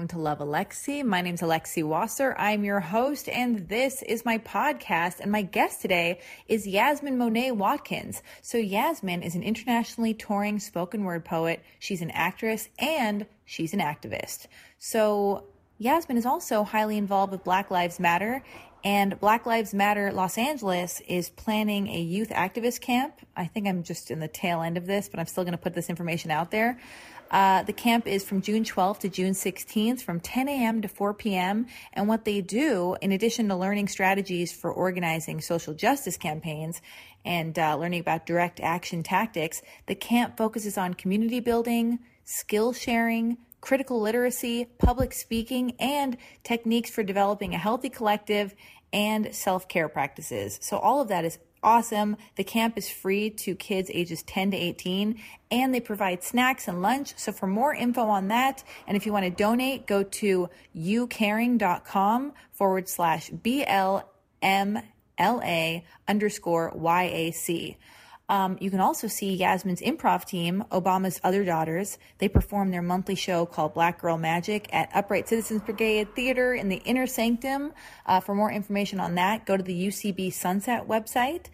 welcome to Love Alexi. My name is Alexi Wasser. I'm your host, and this is my podcast. And my guest today is Yasmin Monet Watkins. So, Yasmin is an internationally touring spoken word poet. She's an actress and she's an activist. So, Yasmin is also highly involved with Black Lives Matter. And Black Lives Matter Los Angeles is planning a youth activist camp. I think I'm just in the tail end of this, but I'm still going to put this information out there. Uh, the camp is from June 12th to June 16th from 10 a.m. to 4 p.m. And what they do, in addition to learning strategies for organizing social justice campaigns and uh, learning about direct action tactics, the camp focuses on community building, skill sharing, critical literacy, public speaking, and techniques for developing a healthy collective and self care practices. So, all of that is awesome. The camp is free to kids ages 10 to 18 and they provide snacks and lunch. So for more info on that, and if you want to donate, go to youcaring.com forward slash BLMLA underscore YAC. Um, you can also see Yasmin's improv team, Obama's Other Daughters. They perform their monthly show called Black Girl Magic at Upright Citizens Brigade Theater in the Inner Sanctum. Uh, for more information on that, go to the UCB Sunset website.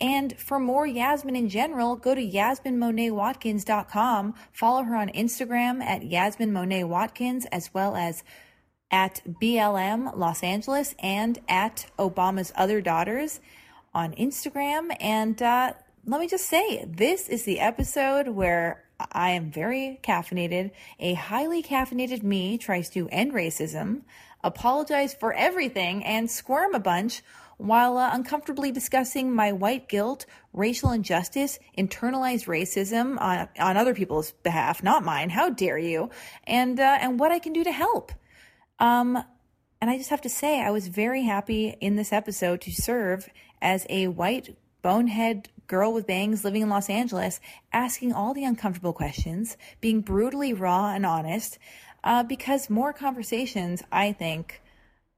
And for more Yasmin in general, go to yasminmonetwatkins.com. Follow her on Instagram at Yasmin Monet Watkins as well as at BLM Los Angeles and at Obama's Other Daughters on Instagram. And uh, let me just say, this is the episode where I am very caffeinated. A highly caffeinated me tries to end racism, apologize for everything, and squirm a bunch while uh, uncomfortably discussing my white guilt, racial injustice, internalized racism on, on other people's behalf, not mine. How dare you? And uh, and what I can do to help. Um, and I just have to say, I was very happy in this episode to serve as a white bonehead girl with bangs living in Los Angeles, asking all the uncomfortable questions, being brutally raw and honest, uh, because more conversations, I think,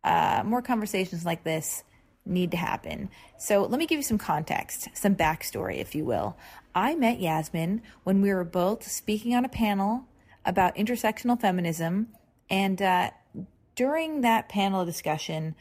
uh, more conversations like this need to happen. So let me give you some context, some backstory, if you will. I met Yasmin when we were both speaking on a panel about intersectional feminism, and uh, during that panel discussion,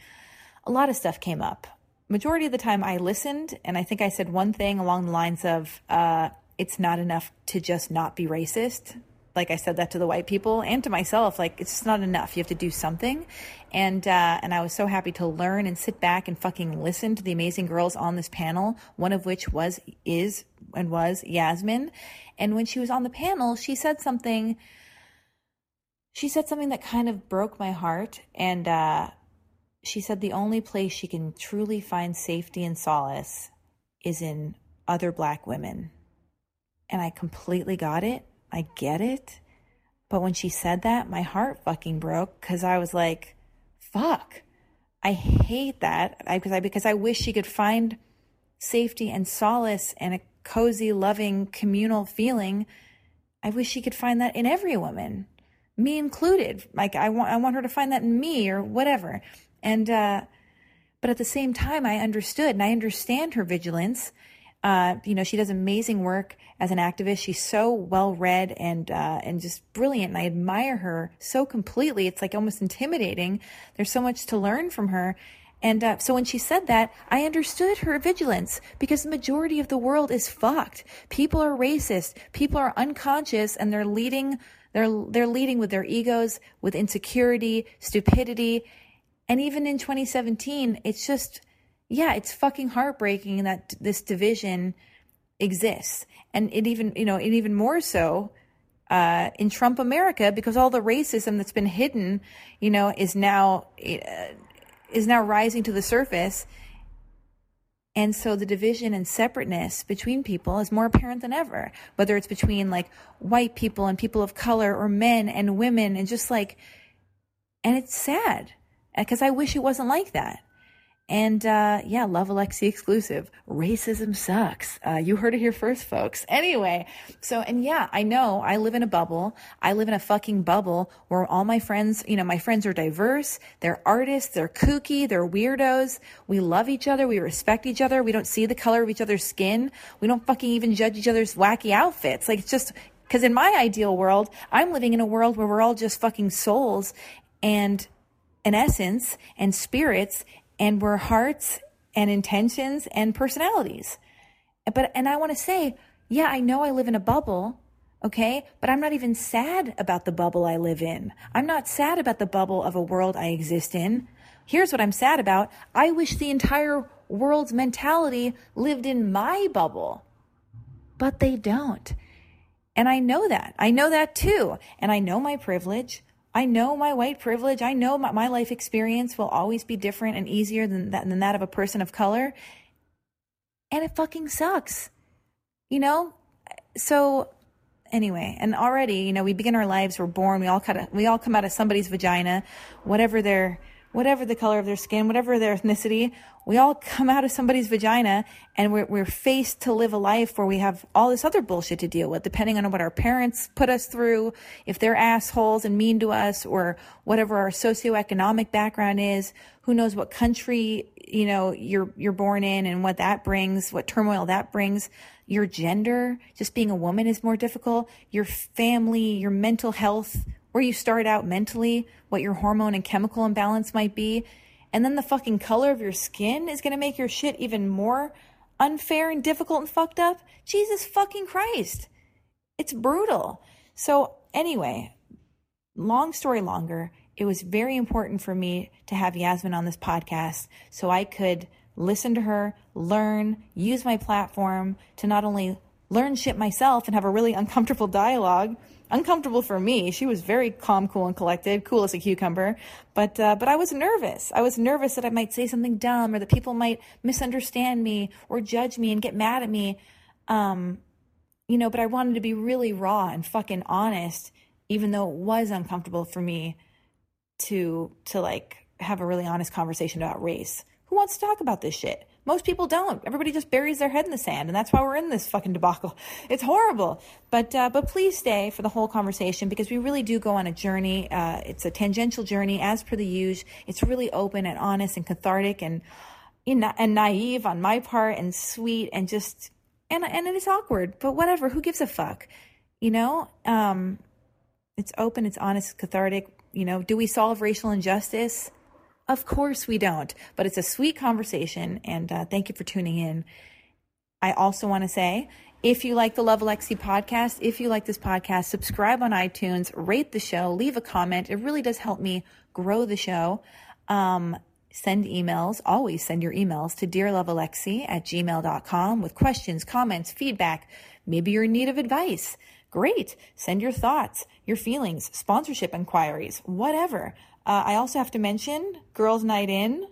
a lot of stuff came up majority of the time I listened and I think I said one thing along the lines of, uh, it's not enough to just not be racist. Like I said that to the white people and to myself, like it's just not enough. You have to do something. And, uh, and I was so happy to learn and sit back and fucking listen to the amazing girls on this panel, one of which was, is, and was Yasmin. And when she was on the panel, she said something, she said something that kind of broke my heart. And, uh, she said the only place she can truly find safety and solace is in other black women. And I completely got it. I get it. But when she said that, my heart fucking broke because I was like, fuck. I hate that because I because I wish she could find safety and solace and a cozy, loving, communal feeling. I wish she could find that in every woman, me included. Like I want I want her to find that in me or whatever. And, uh, but at the same time, I understood and I understand her vigilance. Uh, you know, she does amazing work as an activist. She's so well read and uh, and just brilliant, and I admire her so completely. It's like almost intimidating. There's so much to learn from her. And uh, so when she said that, I understood her vigilance because the majority of the world is fucked. People are racist. People are unconscious, and they're leading. They're they're leading with their egos, with insecurity, stupidity, and even in 2017, it's just, yeah, it's fucking heartbreaking that this division exists. And it even, you know, it even more so uh, in Trump America because all the racism that's been hidden, you know, is now uh, is now rising to the surface. And so the division and separateness between people is more apparent than ever, whether it's between like white people and people of color or men and women and just like, and it's sad because I wish it wasn't like that. And uh, yeah, Love Alexi exclusive. Racism sucks. Uh, you heard it here first, folks. Anyway, so, and yeah, I know I live in a bubble. I live in a fucking bubble where all my friends, you know, my friends are diverse. They're artists. They're kooky. They're weirdos. We love each other. We respect each other. We don't see the color of each other's skin. We don't fucking even judge each other's wacky outfits. Like, it's just, Because in my ideal world, I'm living in a world where we're all just fucking souls and an essence and spirits and we're hearts and intentions and personalities. But, and I want to say, yeah, I know I live in a bubble, okay? But I'm not even sad about the bubble I live in. I'm not sad about the bubble of a world I exist in. Here's what I'm sad about. I wish the entire world's mentality lived in my bubble, but they don't. And I know that. I know that too. And I know my privilege. I know my white privilege. I know my, my life experience will always be different and easier than that, than that of a person of color. And it fucking sucks. You know? So anyway, and already, you know, we begin our lives, we're born, we all kind of, we all come out of somebody's vagina, whatever their whatever the color of their skin, whatever their ethnicity, we all come out of somebody's vagina and we're, we're faced to live a life where we have all this other bullshit to deal with, depending on what our parents put us through, if they're assholes and mean to us, or whatever our socioeconomic background is. Who knows what country, you know, you're, you're born in and what that brings, what turmoil that brings. Your gender, just being a woman is more difficult. Your family, your mental health, where you start out mentally, what your hormone and chemical imbalance might be, and then the fucking color of your skin is to make your shit even more unfair and difficult and fucked up. Jesus fucking Christ. It's brutal. So, anyway, long story longer, it was very important for me to have Yasmin on this podcast so I could listen to her, learn, use my platform to not only learn shit myself and have a really uncomfortable dialogue uncomfortable for me. She was very calm, cool, and collected, cool as a cucumber. But uh, but I was nervous. I was nervous that I might say something dumb or that people might misunderstand me or judge me and get mad at me. Um, you know, but I wanted to be really raw and fucking honest, even though it was uncomfortable for me to to like have a really honest conversation about race. Who wants to talk about this shit? Most people don't. Everybody just buries their head in the sand, and that's why we're in this fucking debacle. It's horrible. But uh, but please stay for the whole conversation because we really do go on a journey. Uh, it's a tangential journey, as per the use. It's really open and honest and cathartic and and naive on my part, and sweet and just and and it is awkward. But whatever. Who gives a fuck? You know. Um, it's open. It's honest. Cathartic. You know. Do we solve racial injustice? Of course we don't, but it's a sweet conversation, and uh, thank you for tuning in. I also want to say if you like the Love Alexi podcast, if you like this podcast, subscribe on iTunes, rate the show, leave a comment. It really does help me grow the show. Um, send emails, always send your emails to dearlovealexi at gmail.com with questions, comments, feedback. Maybe you're in need of advice. Great. Send your thoughts, your feelings, sponsorship inquiries, whatever. Uh, I also have to mention Girls Night In.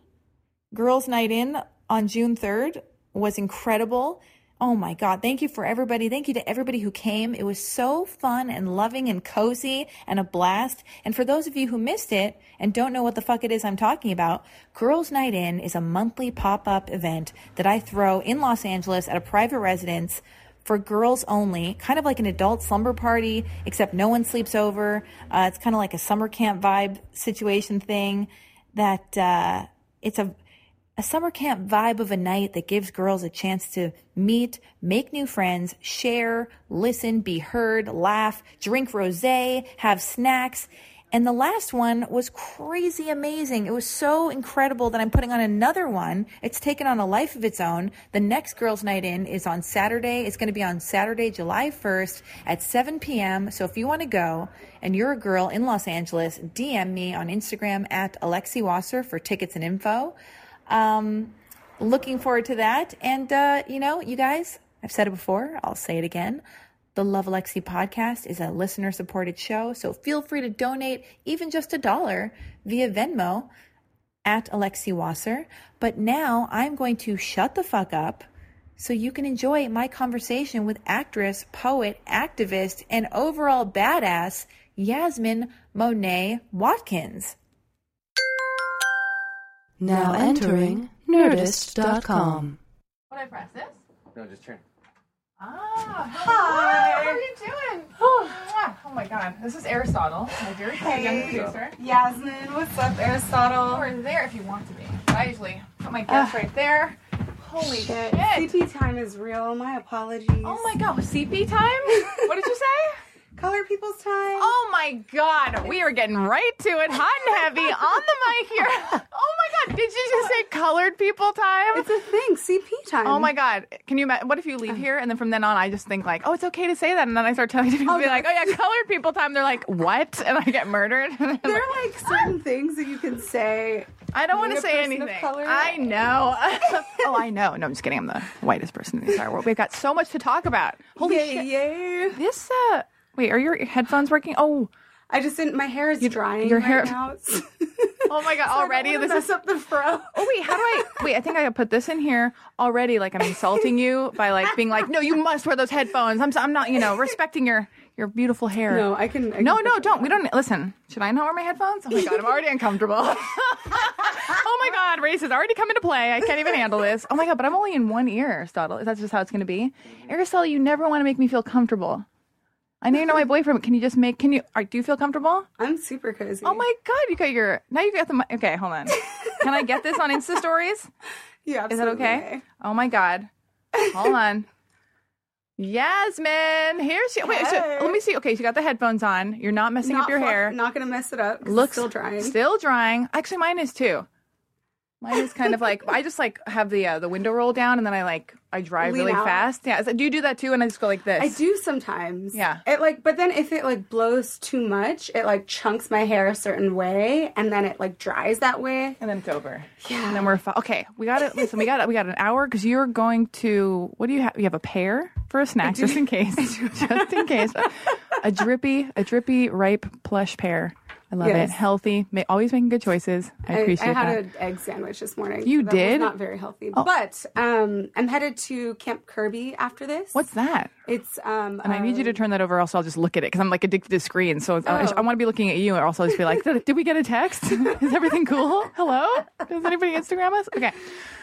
Girls Night In on June 3rd was incredible. Oh my God. Thank you for everybody. Thank you to everybody who came. It was so fun and loving and cozy and a blast. And for those of you who missed it and don't know what the fuck it is I'm talking about, Girls Night In is a monthly pop up event that I throw in Los Angeles at a private residence for girls only, kind of like an adult slumber party, except no one sleeps over. Uh, it's kind of like a summer camp vibe situation thing. That uh, it's a a summer camp vibe of a night that gives girls a chance to meet, make new friends, share, listen, be heard, laugh, drink rosé, have snacks. And the last one was crazy amazing. It was so incredible that I'm putting on another one. It's taken on a life of its own. The next Girls Night In is on Saturday. It's going to be on Saturday, July 1st at 7 p.m. So if you want to go and you're a girl in Los Angeles, DM me on Instagram at Alexi Wasser for tickets and info. Um, looking forward to that. And, uh, you know, you guys, I've said it before, I'll say it again. The Love Alexi podcast is a listener supported show, so feel free to donate even just a dollar via Venmo at Alexi Wasser. But now I'm going to shut the fuck up so you can enjoy my conversation with actress, poet, activist, and overall badass Yasmin Monet Watkins. Now entering Nerdist.com. What I press this? No, just turn. Ah, Hi. How are you doing? Oh, oh my God, this is Aristotle, my dear young producer. Yasmin, what's up, Aristotle? Or there if you want to be. I usually put my guest right there. Holy shit! CP time is real. My apologies. Oh my God, CP time? what did you say? Colored people's time. Oh my God, we are getting right to it, hot and heavy on the mic here. Oh my God, did you just say colored people time? It's a thing. CP time. Oh my God! Can you? ima- What if you leave here and then from then on, I just think like, oh, it's okay to say that, and then I start telling people, be like, oh yeah, colored people time. They're like, what? And I get murdered. There are like certain things that you can say. I don't want to say anything. color? I know. oh, I know. No, I'm just kidding. I'm the whitest person in the entire world. We've got so much to talk about. Holy Yay, shit! yay. This. uh Wait, are your headphones working? Oh, I just didn't. My hair is drying your right hair- now. oh my God! I don't Already, this mess is up the fro. Oh wait, how do I wait? I think I put this in here already. Like I'm insulting you by like being like, no, you must wear those headphones. I'm I'm not, you know, respecting your your beautiful hair. No, I can. I can no, put no, don't. on. We don't listen. Should I not wear my headphones? Oh my god, I'm already uncomfortable. oh my god, race has already come into play. I can't even handle this. Oh my god, but I'm only in one ear, Aristotle. Is that just how it's gonna be? Aristotle, you never want to make me feel comfortable. I know you're not my boyfriend, but can you just make? Can you? Are, do you feel comfortable? I'm super cozy. Oh my god, you got your now you got the okay. Hold on. Can I get this on Insta stories? Yeah, Is that okay? Oh my god. Hold on. Yasmin, here's your, wait. So, let me see. Okay, she got the headphones on. You're not messing Not up your fuck- hair. Not gonna mess it up. Looks still drying. Still drying. Actually, mine is too. Mine is kind of like I just like have the uh, the window roll down and then I like I drive Lean really out. fast. Yeah. So do you do that too? And I just go like this. I do sometimes. Yeah. It like, but then if it like blows too much, it like chunks my hair a certain way, and then it like dries that way. And then it's over. Yeah. And then we're fi- okay. We got it. Listen, we got we got an hour because you're going to. What do you have? You have a pear for a snack, just in case. just in case. A drippy, a drippy, ripe, plush pear. I love Yes. it. Healthy. Ma- always making good choices. I I, appreciate that. I had that. an egg sandwich this morning. You that did? Oh. Was not very healthy. But um, I'm headed to Camp Kirby after this. What's that? It's um. And I need you to turn that over, else I'll just look at it because I'm like addicted to screens. So I, Oh. I want to be looking at you, or else I'll just be like, "Did we get a text? Is everything cool? Hello? Does anybody Instagram us? Okay,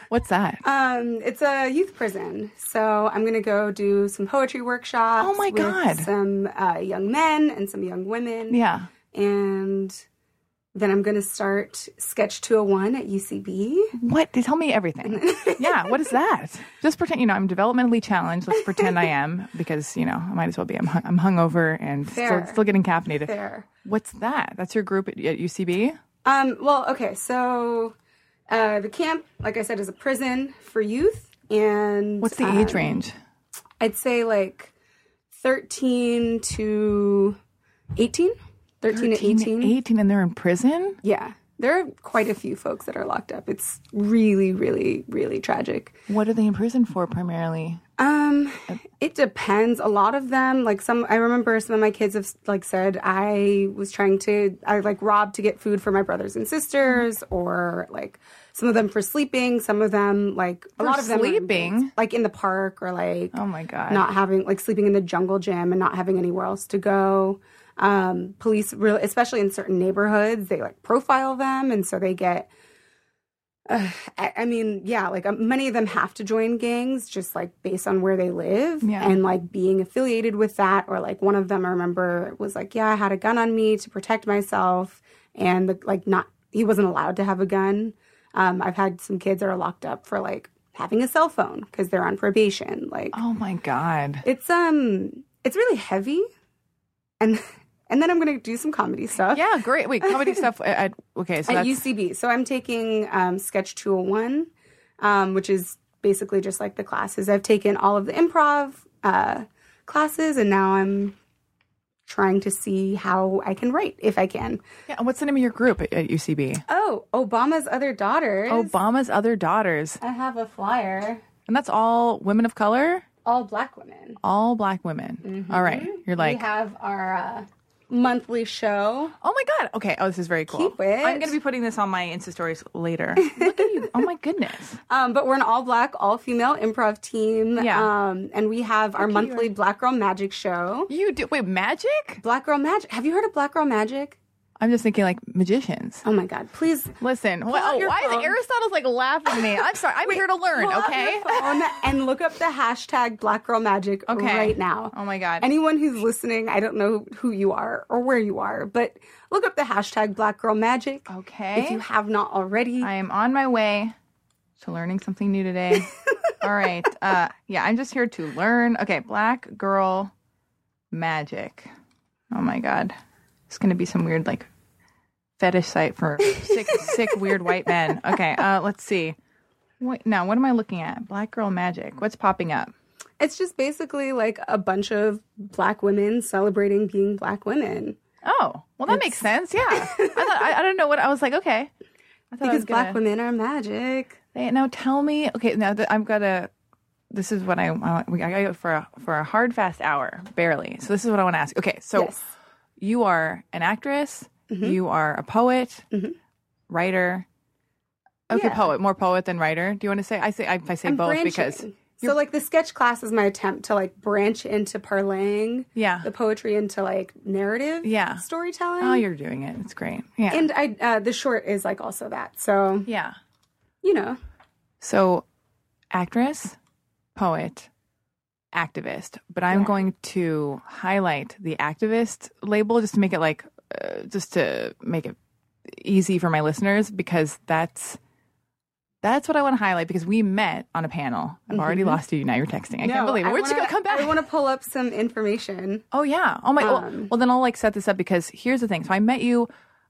what's that? Um, it's a youth prison, so I'm gonna go do some poetry workshops. Oh my with God. Some uh, young men and some young women. yeah. And then I'm gonna start Sketch 201 at UCB. What? Tell me everything. yeah. What is that? Just pretend. You know, I'm developmentally challenged. Let's pretend I am because you know I might as well be. I'm hung, I'm hungover and still still getting caffeinated. There. What's that? That's your group at, at UCB. Um, well, okay, so uh, the camp, like I said, is a prison for youth, and What's the um, age range? I'd say like 13 to 18. 13, to 18. 18, and they're in prison. Yeah. There are quite a few folks that are locked up. It's really, really, really tragic. What are they in prison for primarily? Um, it depends. A lot of them, like some, I remember some of my kids have like said I was trying to, I like robbed to get food for my brothers and sisters, or like some of them for sleeping. Some of them, like a For lot of them, are in sleeping? like in the park, or like Oh my god. not having like sleeping in the jungle gym and not having anywhere else to go. Um, police really, especially in certain neighborhoods, they like profile them, and so they get. Uh, I, I mean, yeah, like um, many of them have to join gangs just like based on where they live Yeah. and like being affiliated with that. Or like one of them, I remember, was like, "Yeah, I had a gun on me to protect myself," and the, like not he wasn't allowed to have a gun. Um, I've had some kids that are locked up for like having a cell phone because they're on probation. Like Oh my god. it's um it's really heavy and and then i'm gonna do some comedy stuff Yeah, great. Wait, comedy stuff. Okay, so at that's ucb so i'm taking um sketch 201 um which is basically just like the classes i've taken all of the improv uh classes and now i'm trying to see how i can write if i can yeah. and What's the name of your group at, at UCB? oh obama's other daughters Obama's other daughters, i have a flyer and that's all women of color, all black women all black women. All right, you're like, we have our uh, monthly show oh my god. Okay, oh this is very cool. Keep it. I'm gonna be putting this on my Insta stories later. Look at you. Oh my goodness. Um, but we're an all black, all female improv team. Yeah. Um, and we have our monthly Black Girl Magic show. You do wait magic? Black Girl Magic. Have you heard of Black Girl Magic? I'm just thinking like magicians. Oh my God. Please. Listen, out well, your why phone. is Aristotle's like laughing at me? I'm sorry. I'm here to learn. Okay. and look up the hashtag Black Girl Magic Okay. right now. Oh my god. Anyone who's listening, I don't know who you are or where you are, but look up the hashtag Black Girl Magic. Okay. If you have not already. I am on my way to learning something new today. All right. Uh yeah, I'm just here to learn. Okay, black girl magic. Oh my god, it's gonna be some weird like fetish site for sick, sick, weird white men. Okay, uh, let's see. Wait, now what am I looking at? Black girl magic. What's popping up? It's just basically like a bunch of black women celebrating being black women. Oh, well, that makes sense. Yeah, I thought I, I don't know what I was like. Okay, I thought I Because gonna, black women are magic. They, now tell me. Okay, now that I'm gonna. This is what I I, I got for a for a hard fast hour, barely. So this is what I want to ask. Okay, so Yes. You are an actress. You are a poet, writer. Okay, Yeah. poet, more poet than writer. Do you want to say? I say I, I say I'm both branching. because so like the sketch class is my attempt to like branch into parlaying Yeah. the poetry into like narrative Yeah. storytelling. oh, you're doing it. It's great. Yeah, and I uh, the short is like also that. So yeah. you know, So, actress, poet, activist. But I'm Yeah. going to highlight the activist label just to make it like, uh, just to make it easy for my listeners because that's that's what I want to highlight because we met on a panel. I've already lost you. Now you're texting. I can't believe it. Where'd you go? Come back. I want to pull up some information. Oh yeah. Oh my. well- Um, well, then I'll like set this up because here's the thing. So I met you.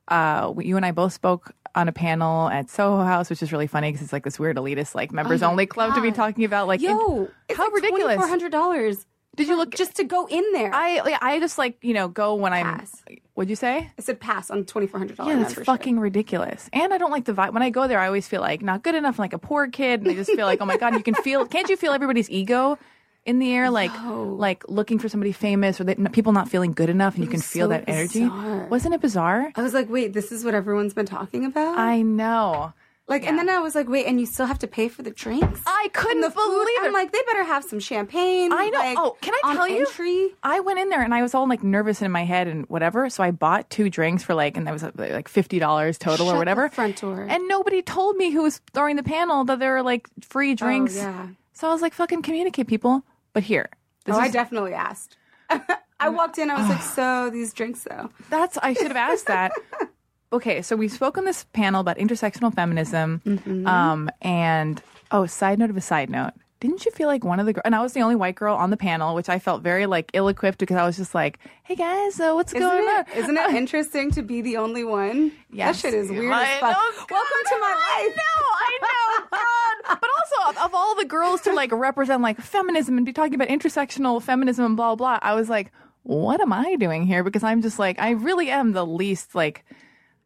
Uh, you and I both spoke on a panel at Soho House, which is really funny because it's like this weird elitist like members Oh only club to be talking about like. in- Yo, it's how like ridiculous! Four hundred dollars. Did you look? just to go in there? I, I just like you know go when I'm. Pass. What'd you say? I said pass on twenty four hundred dollars. Yeah, that's fucking ridiculous. And I don't like the vibe. When I go there, I always feel like not good enough, like a poor kid, and I just feel like, oh my god, you can feel. Can't you feel everybody's ego in the air, like like looking for somebody famous, or they, people not feeling good enough, and you can feel so that energy. bizarre. Wasn't it bizarre? I was like, wait, this is what everyone's been talking about. I know. like, and then I was like, wait, and you still have to pay for the drinks. I couldn't the food. believe it. I'm like, they better have some champagne. I know. like, oh, can I tell you? Entry. I went in there and I was all like nervous in my head and whatever. So I bought two drinks for like, and that was uh, like fifty dollars total Shut or whatever. front door. And nobody told me who was throwing the panel that there were like free drinks. Oh, yeah. So I was like, fucking communicate, people. But here, this oh, I is, definitely asked. I walked in. I was like, so these drinks though. that's I should have asked that. okay, so we spoke on this panel about intersectional feminism. Mm-hmm. Um, and oh, side note of a side note. Didn't you feel like one of the girls, and I was the only white girl on the panel, which I felt very like ill equipped because I was just like, hey guys, so what's Isn't going it, on? isn't it interesting to be the only one? Yes. That shit is weird I as fuck. know, God, Welcome to my I life. know, I know. But also, of, all the girls to like represent like feminism and be talking about intersectional feminism and blah blah, I was like, what am I doing here? Because I'm just like, I really am the least like,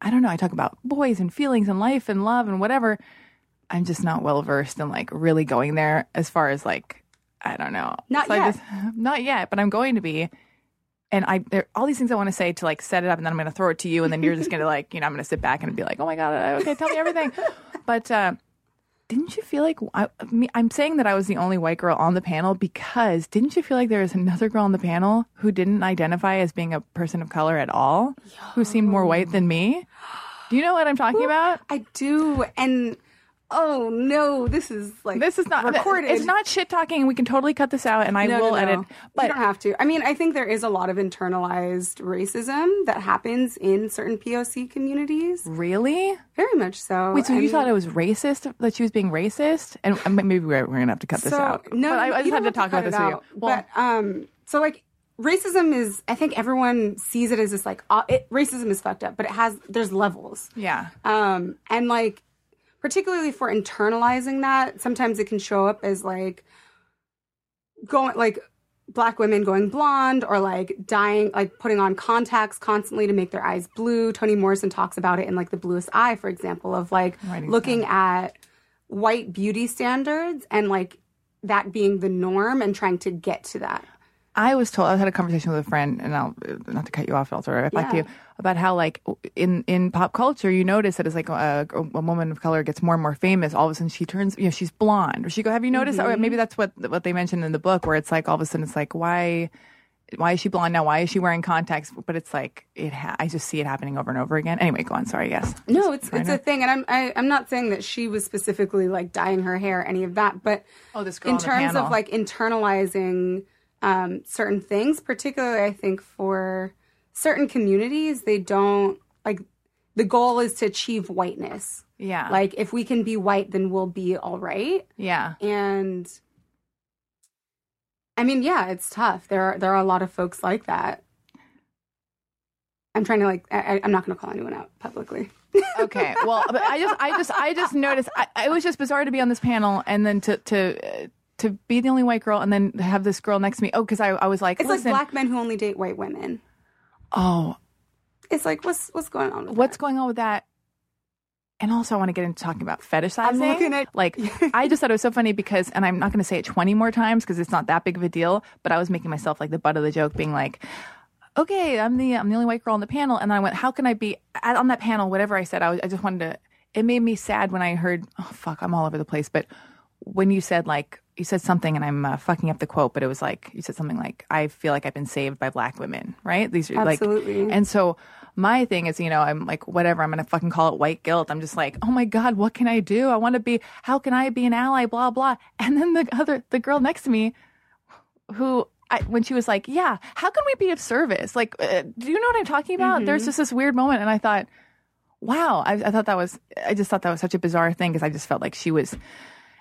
I don't know. I talk about boys and feelings and life and love and whatever. I'm just not well versed in like really going there as far as like, I don't know. Not I yet. just- not yet, but I'm going to be and I there all these things I want to say to like set it up, and then I'm going to throw it to you, and then you're just going to like you know I'm going to sit back and be like, oh my god, okay, tell me everything. But uh, didn't you feel like I, I'm saying that I was the only white girl on the panel because didn't you feel like there was another girl on the panel who didn't identify as being a person of color at all, who seemed more white than me? Do you know what I'm talking about? I do, and oh no, this is like This is not recorded. It's not shit talking. We can totally cut this out, and I No, no, will no. edit. you But don't have to. I mean, I think there is a lot of internalized racism that happens in certain POC communities. really, Very much so. wait. So you And- thought it was racist that she was being racist, and uh, maybe we're, we're gonna have to cut this out. No, but I, I just had to have talk about this it with you. Well, but um, so like racism is. I think everyone sees it as this like it, racism is fucked up, but it has there's levels. yeah, Um, and like, particularly for internalizing that, sometimes it can show up as like going like black women going blonde or like dying like putting on contacts constantly to make their eyes blue. Toni Morrison talks about it in like The Bluest Eye, for example, of like looking at white beauty standards and like that being the norm and trying to get to that. I was told I had a conversation with a friend, and I'll not to cut you off, I'll throw it right back to you about how like in in pop culture, you notice that it's like a, a woman of color gets more and more famous, all of a sudden she turns, you know, she's blonde, or she go. Have you noticed? Or Mm-hmm. maybe that's what what they mentioned in the book, where it's like all of a sudden it's like why. Why is she blonde now? Why is she wearing contacts? But it's like it. Ha- I just see it happening over and over again. Anyway, go on. Sorry. Yes. No, it's it's a thing, and I'm I, I'm not saying that she was specifically like dyeing her hair, any of that, but Oh, this girl in terms of like internalizing um, certain things, particularly I think for certain communities, they don't like the goal is to achieve whiteness. Yeah. Like if we can be white, then we'll be all right. yeah. And I mean, yeah, it's tough. There are there are a lot of folks like that. I'm trying to like. I, I'm not going to call anyone out publicly. okay. Well, I just, I just, I just noticed. I, it was just bizarre to be on this panel and then to to uh, to be the only white girl and then have this girl next to me. Oh, because I, I was like, It's listen, like black men who only date white women. oh, It's like what's what's going on? With what's that? going on with that? And also, I want to get into talking about fetishizing. I'm looking at- like, I just thought it was so funny because, and I'm not going to say it 20 more times because it's not that big of a deal. But I was making myself like the butt of the joke, being like, "Okay, I'm the I'm the only white girl on the panel," and then I went, "How can I be at- on that panel?" Whatever I said, I, was, I just wanted to. It made me sad when I heard, "Oh fuck, I'm all over the place." But when you said like you said something, and I'm uh, fucking up the quote, but it was like you said something like, "I feel like I've been saved by black women," right? These are Absolutely. like, and so my thing is, you know, I'm like, whatever, I'm going to fucking call it white guilt. I'm just like, oh my God, what can I do? I want to be, how can I be an ally? Blah, blah. And then the other, the girl next to me who, I, when she was like, yeah, how can we be of service? Like, uh, do you know what I'm talking about? There's just this weird moment. And I thought, wow, I, I thought that was, I just thought that was such a bizarre thing because I just felt like she was,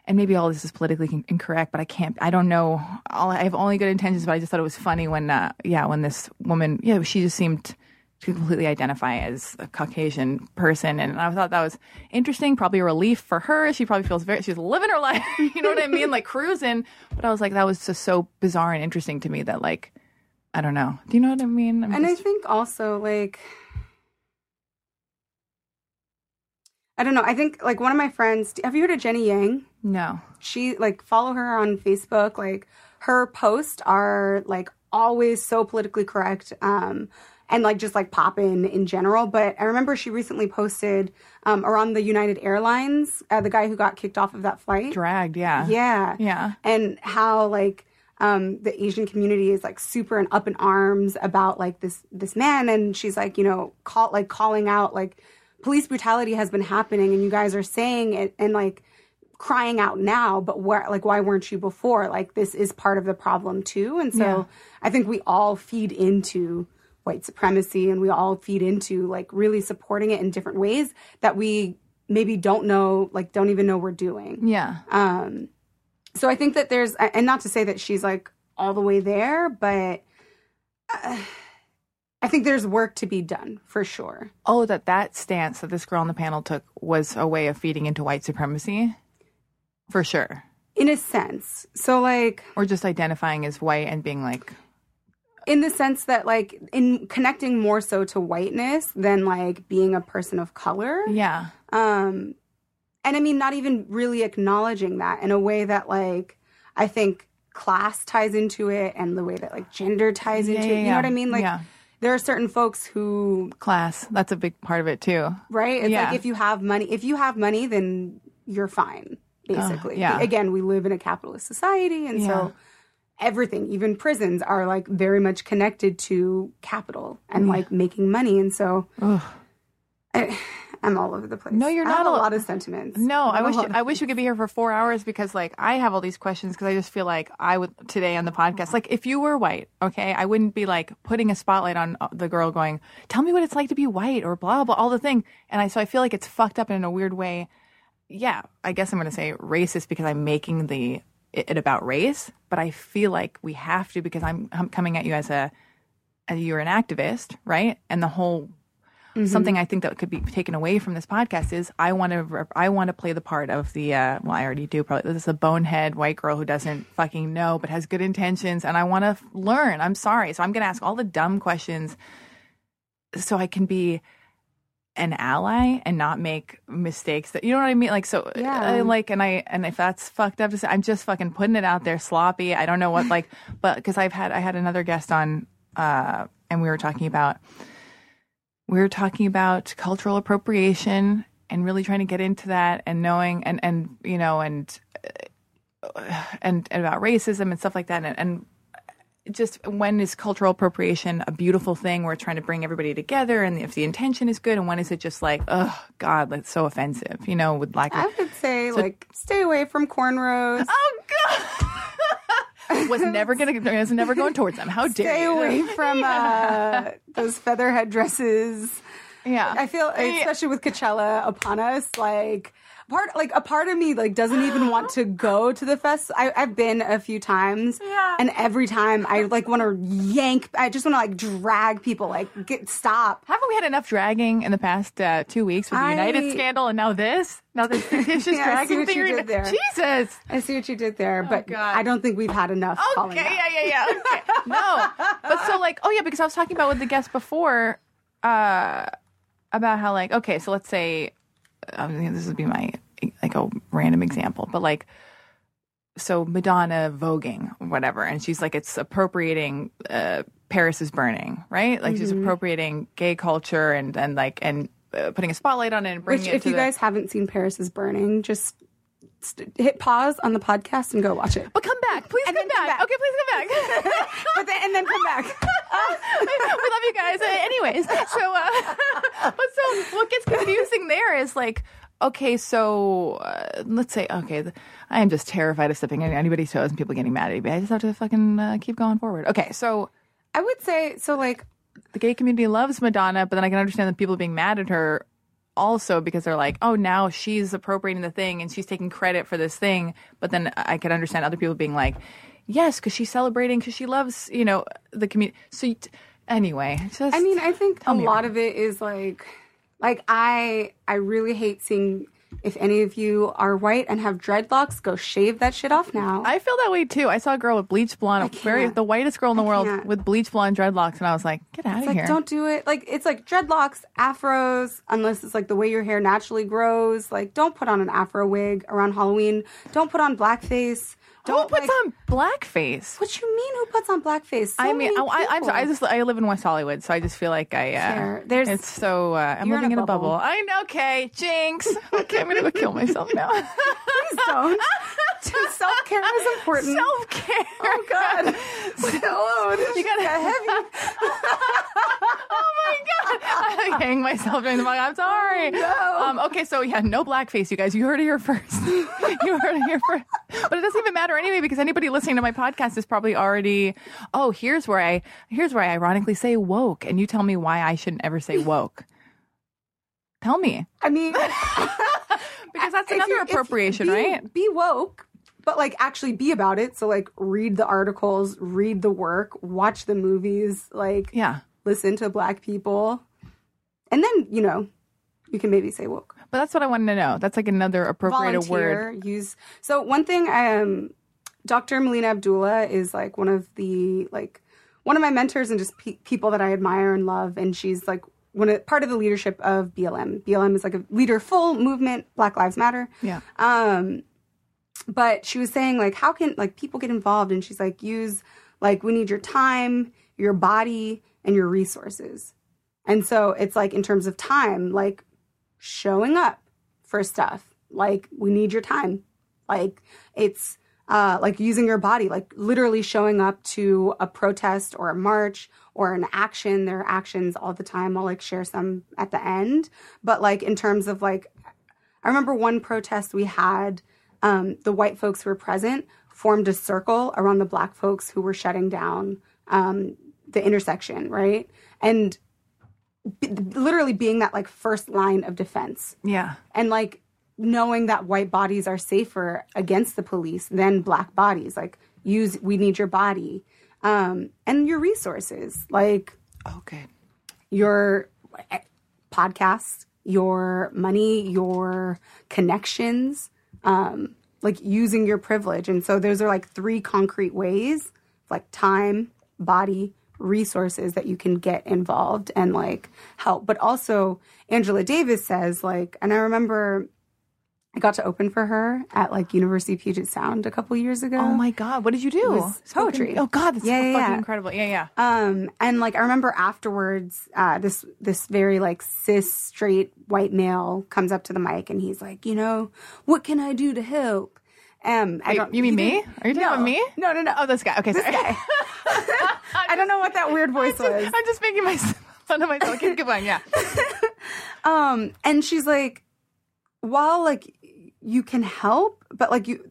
and maybe all this is politically incorrect, but I can't, I don't know. All, I have only good intentions, but I just thought it was funny when, uh, yeah, when this woman, yeah, she just seemed to completely identify as a Caucasian person. And I thought that was interesting, probably a relief for her. She probably feels very, she's living her life, you know what I mean? Like cruising. But I was like, that was just so bizarre and interesting to me that, like, I don't know. Do you know what I mean? I'm And I think also like I don't know. I think like one of my friends. Have you heard of Jenny Yang? no. She like follow her on Facebook. Like her posts are like always so politically correct. Um, and like just like pop in in general. But I remember she recently posted um, around the United Airlines, uh, the guy who got kicked off of that flight. Dragged, yeah. Yeah. Yeah. And how like um the Asian community is like super and up in arms about like this this man and she's like, you know, call like calling out like police brutality has been happening and you guys are saying it and like crying out now, but where like why weren't you before? Like this is part of the problem too. And so Yeah. I think we all feed into white supremacy and we all feed into like really supporting it in different ways that we maybe don't know like don't even know we're doing. Yeah. Um, so I think that there's, and not to say that she's like all the way there, but uh, I think there's work to be done for sure. Oh, that that stance that this girl on the panel took was a way of feeding into white supremacy? For sure. In a sense. So, like, Or just identifying as white and being like, in the sense that, like, in connecting more so to whiteness than like being a person of color. yeah. Um, and I mean, not even really acknowledging that in a way that, like, I think class ties into it and the way that, like, gender ties into yeah, it. You yeah. know what I mean? Like, Yeah. There are certain folks who Class. That's a big part of it too. right? It's Yeah. like if you have money, if you have money, then you're fine, basically. Uh, yeah. Again, we live in a capitalist society, and Yeah. so everything, even prisons, are like very much connected to capital and like making money, and so. I, I'm all over the place. No, you're I have not a lot of sentiments. No, I wish I wish we could be here for four hours because like I have all these questions because I just feel like I would today on the podcast. Like if you were white, okay, I wouldn't be like putting a spotlight on uh, the girl going, "Tell me what it's like to be white" or blah blah all the thing. And I so I feel like it's fucked up in a weird way. Yeah, I guess I'm going to say racist because I'm making the it about race, but I feel like we have to because I'm, I'm coming at you as a as you're an activist, right? And the whole something I think that could be taken away from this podcast is I want to I want to play the part of the uh, well I already do probably this is a bonehead white girl who doesn't fucking know but has good intentions and I want to f- learn. I'm sorry, so I'm going to ask all the dumb questions so I can be an ally and not make mistakes that you know what I mean like so Yeah. I like and I and if that's fucked up to say, I'm just fucking putting it out there sloppy I don't know what like but because I've had I had another guest on uh and we were talking about were talking about cultural appropriation and really trying to get into that and knowing and and you know and uh, and, and about racism and stuff like that. And, and just when is cultural appropriation a beautiful thing? Where it's trying to bring everybody together and if the intention is good and when is it just like oh god that's so offensive you know would like I would say like stay away from cornrows. oh god was never gonna was never going towards them how dare you? Stay you away from uh, those feather headdresses. yeah I feel, especially with Coachella upon us, like part like a part of me like doesn't even want to go to the fest. I, I've been a few times, Yeah. and every time I like want to yank. I just want to like drag people. Like get stop. Haven't we had enough dragging in the past uh, two weeks with the I- United scandal and now this? Now this fictitious Yeah, dragging what you did there. Jesus. I see what you did there, but Oh, God. I don't think we've had enough. Okay, yeah, yeah, yeah. Okay. no. But so like, oh yeah, because I was talking about with the guest before, uh, about how like, okay, so let's say, um, this would be my like a random example, but like, so Madonna voguing, whatever, and she's like, it's appropriating uh, Paris is burning, right? Like Mm-hmm. she's appropriating gay culture and and like and uh, putting a spotlight on it and bringing Which, it if you the- guys haven't seen Paris is Burning, just st- hit pause on the podcast and go watch it. But come back, please come then come back. back. Okay, please come back. but then and then come back. we love you guys. Uh, anyways, so uh, but so what gets confusing there is like, okay, so uh, let's say, okay, th- I am just terrified of stepping on anybody's toes and people getting mad at me. I just have to fucking uh, keep going forward. Okay, so I would say so. Like the gay community loves Madonna, but then I can understand the people being mad at her also because they're like, oh, now she's appropriating the thing and she's taking credit for this thing. But then I could understand other people being like, yes, because she's celebrating because she loves, you know, the community. So you t- anyway, just I mean, I think a lot of it is like, like I, I really hate seeing. If any of you are white and have dreadlocks, go shave that shit off now. I feel that way too. I saw a girl with bleached blonde, very the whitest girl in the I world can't. with bleached blonde dreadlocks, and I was like, get out It's of like here. don't do it. Like it's like dreadlocks, afros, unless it's like the way your hair naturally grows. Like don't put on an afro wig around Halloween. Don't put on blackface. Who Don't puts like- on blackface? What you mean? Who puts on blackface? So I mean, many I, I'm sorry. I just I live in West Hollywood, so I just feel like I. Uh, Fair. There's- it's so uh, I'm you're in living a in a bubble. bubble. I know. Okay, jinx. Okay, I'm gonna go kill myself now. Please don't. Self care is important. Self care. Oh God. oh, this You gotta got heavy. oh my god! I like hang myself during the podcast. I'm sorry. no. Um, okay, so yeah, no blackface, you guys. You heard it here first. you heard it here first. But it doesn't even matter anyway because anybody listening to my podcast is probably already. Oh, here's where I here's where I ironically say woke, and you tell me why I shouldn't ever say woke. Tell me I mean, because that's another you- appropriation, be- right? Be woke, but like actually be about it. So like read the articles, read the work, watch the movies, like Yeah. listen to black people, and then you know you can maybe say woke. But that's what I wanted to know. That's like another appropriated word. Use. So one thing, I um, Dr. Melina Abdullah is like one of the like one of my mentors and just pe- people that I admire and love, and she's like one of part of the leadership of BLM. BLM is like a leader full movement, Black Lives Matter. Yeah. Um, but she was saying like, how can like people get involved? And she's like, use like we need your time, your body, and your resources. And so it's like in terms of time, like showing up for stuff. Like we need your time. Like it's uh, like using your body, like literally showing up to a protest or a march or an action. There are actions all the time. I'll like share some at the end. But like in terms of like, I remember one protest we had. Um, the white folks who were present formed a circle around the black folks who were shutting down um, the intersection, right? And b- literally being that like first line of defense Yeah. and like knowing that white bodies are safer against the police than black bodies. Like use we need your body um and your resources. Like Okay. your eh, podcast your money your connections um like using your privilege. And so those are like three concrete ways like time body resources that you can get involved and like help. But also angela davis says like and i remember i got to open for her at like university of puget sound a couple years ago Oh my God! What did you do? poetry. Oh God, that's Yeah, so yeah, fucking yeah. incredible. Yeah, yeah. Um, and like I remember afterwards, uh, this this very like cis straight white male comes up to the mic and he's like, you know, what can I do to help? Um, I don't. you mean me? Are you talking no. about me? No, no, no. Oh, this guy. Okay, sorry. guy. I don't know what that weird voice was. I'm just making my fun of myself. Keep going. Yeah. Um, and she's like, while like you can help, but like you,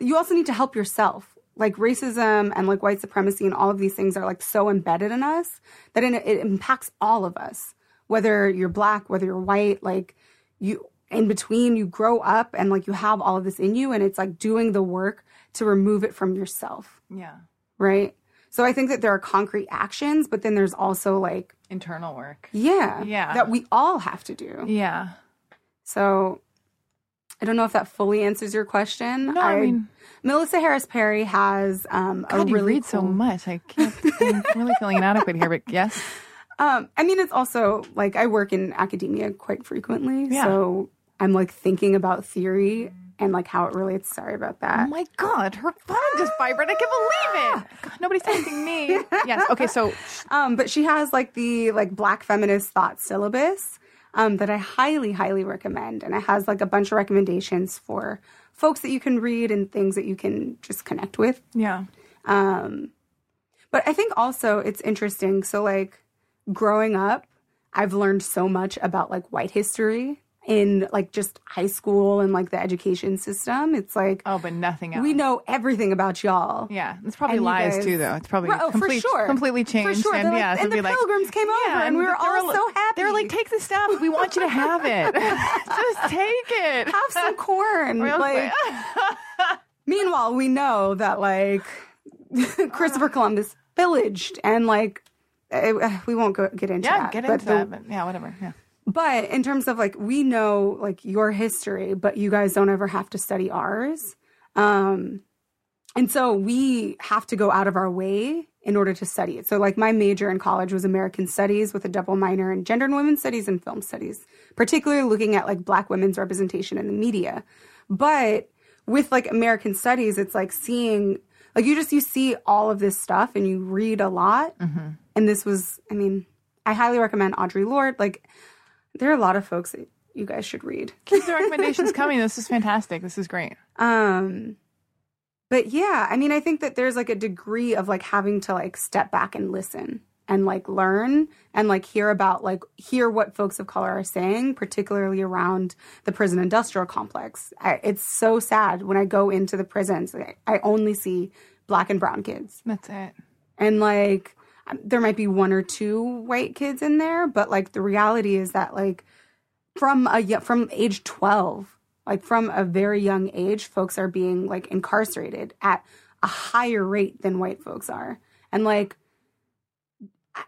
you also need to help yourself. Like racism and like white supremacy and all of these things are like so embedded in us that it, it impacts all of us. Whether you're black, whether you're white, like you, in between you grow up and like you have all of this in you and it's like doing the work to remove it from yourself Yeah. right so i think that there are concrete actions but then there's also like Internal work. yeah Yeah. that we all have to do Yeah. so i don't know if that fully answers your question No, I mean- melissa harris perry has um a God, you really read so much. I can't. I'm really feeling inadequate here, but yes. Um, I mean, it's also like I work in academia quite frequently, Yeah. so I'm like thinking about theory and like how it relates. Sorry about that. Oh my God, her phone just vibrated. I can't believe it. God, nobody's texting me. Yes. Okay. So Um, but she has like the like Black feminist thought syllabus um, that I highly, highly recommend, and it has like a bunch of recommendations for folks that you can read and things that you can just connect with. yeah. Um, but I think also it's interesting. So, like, growing up, I've learned so much about like white history in like just high school and like the education system. It's like Oh, but nothing else. we know everything about y'all. Yeah, it's probably And lies guys- too, though. It's probably oh, for sure. completely changed. For sure. And like- yeah, and the be like, pilgrims came over and we were all so happy. They were like, "Take the stuff. We want you to have it. Just take it." Have some corn. Or like, meanwhile, we know that like Christopher Columbus pillaged and like eh, we won't go, get into yeah, that. get but into the- that. But yeah, whatever. Yeah. But in terms of like, we know like your history, but you guys don't ever have to study ours. Um, and so we have to go out of our way in order to study it. So, like, my major in college was American Studies with a double minor in gender and women's studies and film studies, particularly looking at like Black women's representation in the media. But with like American Studies, it's like seeing, like, you just, you see all of this stuff and you read a lot. And this was, I mean, I highly recommend Audre Lorde. Like, there are a lot of folks that you guys should read. Keep the recommendations coming. This is fantastic. This is great. Um, but yeah, I mean, I think that there's like a degree of like having to like step back and listen and like learn and like hear about like hear what folks of color are saying, particularly around the prison industrial complex. I, it's so sad when I go into the prisons, I, I only see black and brown kids That's it. and like there might be one or two white kids in there but like the reality is that like from a from age 12 like from a very young age folks are being like incarcerated at a higher rate than white folks are. And like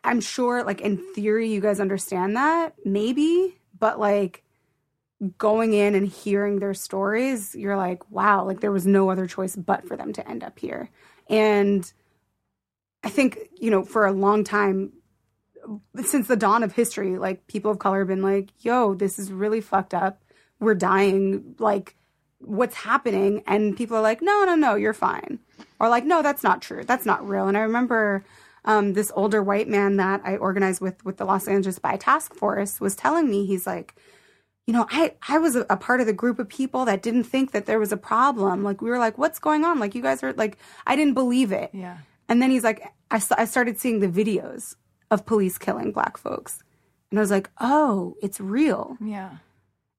i'm sure like in theory you guys understand that maybe but like going in and hearing their stories you're like wow like there was no other choice but for them to end up here. And I think, you know, for a long time, since the dawn of history, like people of color have been like, yo, this is really fucked up. We're dying. Like, what's happening? And people are like, no, no, no, you're fine. Or like, no, that's not true. That's not real. And I remember um, this older white man that I organized with with the Los Angeles Bi Task Force was telling me, he's like, you know, I, I was a, a part of the group of people that didn't think that there was a problem. Like, we were like, what's going on? Like, you guys are like, I didn't believe it. Yeah. And then he's like, I, I started seeing the videos of police killing black folks. And I was like, oh, it's real. Yeah.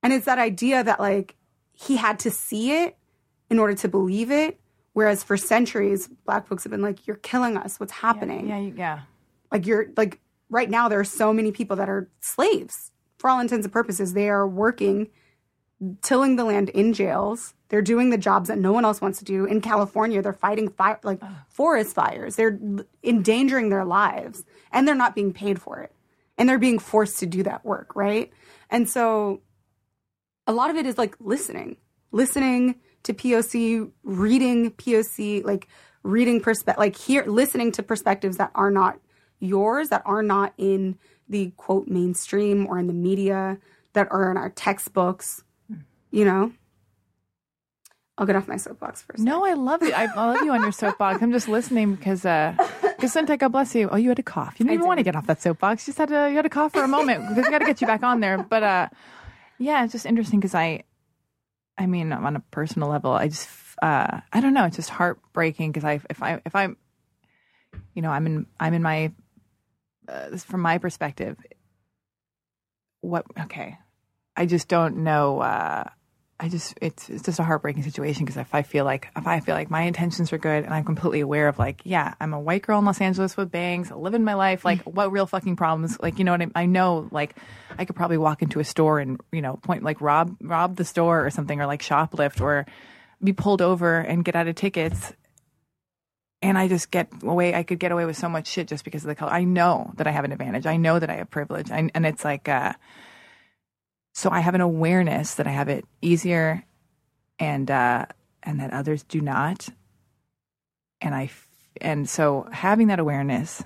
And it's that idea that like he had to see it in order to believe it. Whereas for centuries, black folks have been like, you're killing us. What's happening? Yeah. Yeah. Like you're like right now, there are so many people that are slaves for all intents and purposes. They are working, tilling the land in jails. They're doing the jobs that no one else wants to do. In California, they're fighting fire, like forest fires. They're endangering their lives and they're not being paid for it. And they're being forced to do that work, right? And so a lot of it is like listening, listening to POC, reading POC, like reading perspective, like here, listening to perspectives that are not yours, that are not in the quote mainstream or in the media, that are in our textbooks, you know? I'll get off my soapbox first. No, I love it. I, love you on your soapbox. I'm just listening because, uh, Gesundheit, God bless you. Oh, you had a cough. You didn't even want to get off that soapbox. You just had to, you had to cough for a moment because we got to get you back on there. But, uh, yeah, it's just interesting because I, I mean, on a personal level, I just, uh, I don't know. It's just heartbreaking because I, if I, if I'm, you know, I'm in, I'm in my, uh, from my perspective, what, okay. I just don't know, uh, I just it's it's just a heartbreaking situation because if I feel like if I feel like my intentions are good and I'm completely aware of like yeah I'm a white girl in Los Angeles with bangs living my life like what real fucking problems like you know what I, I know like I could probably walk into a store and you know point like rob rob the store or something or like shoplift or be pulled over and get out of tickets. And I just get away I could get away with so much shit just because of the color. I know that I have an advantage. I know that I have privilege. I, and it's like uh so I have an awareness that I have it easier and uh and that others do not. And I and so having that awareness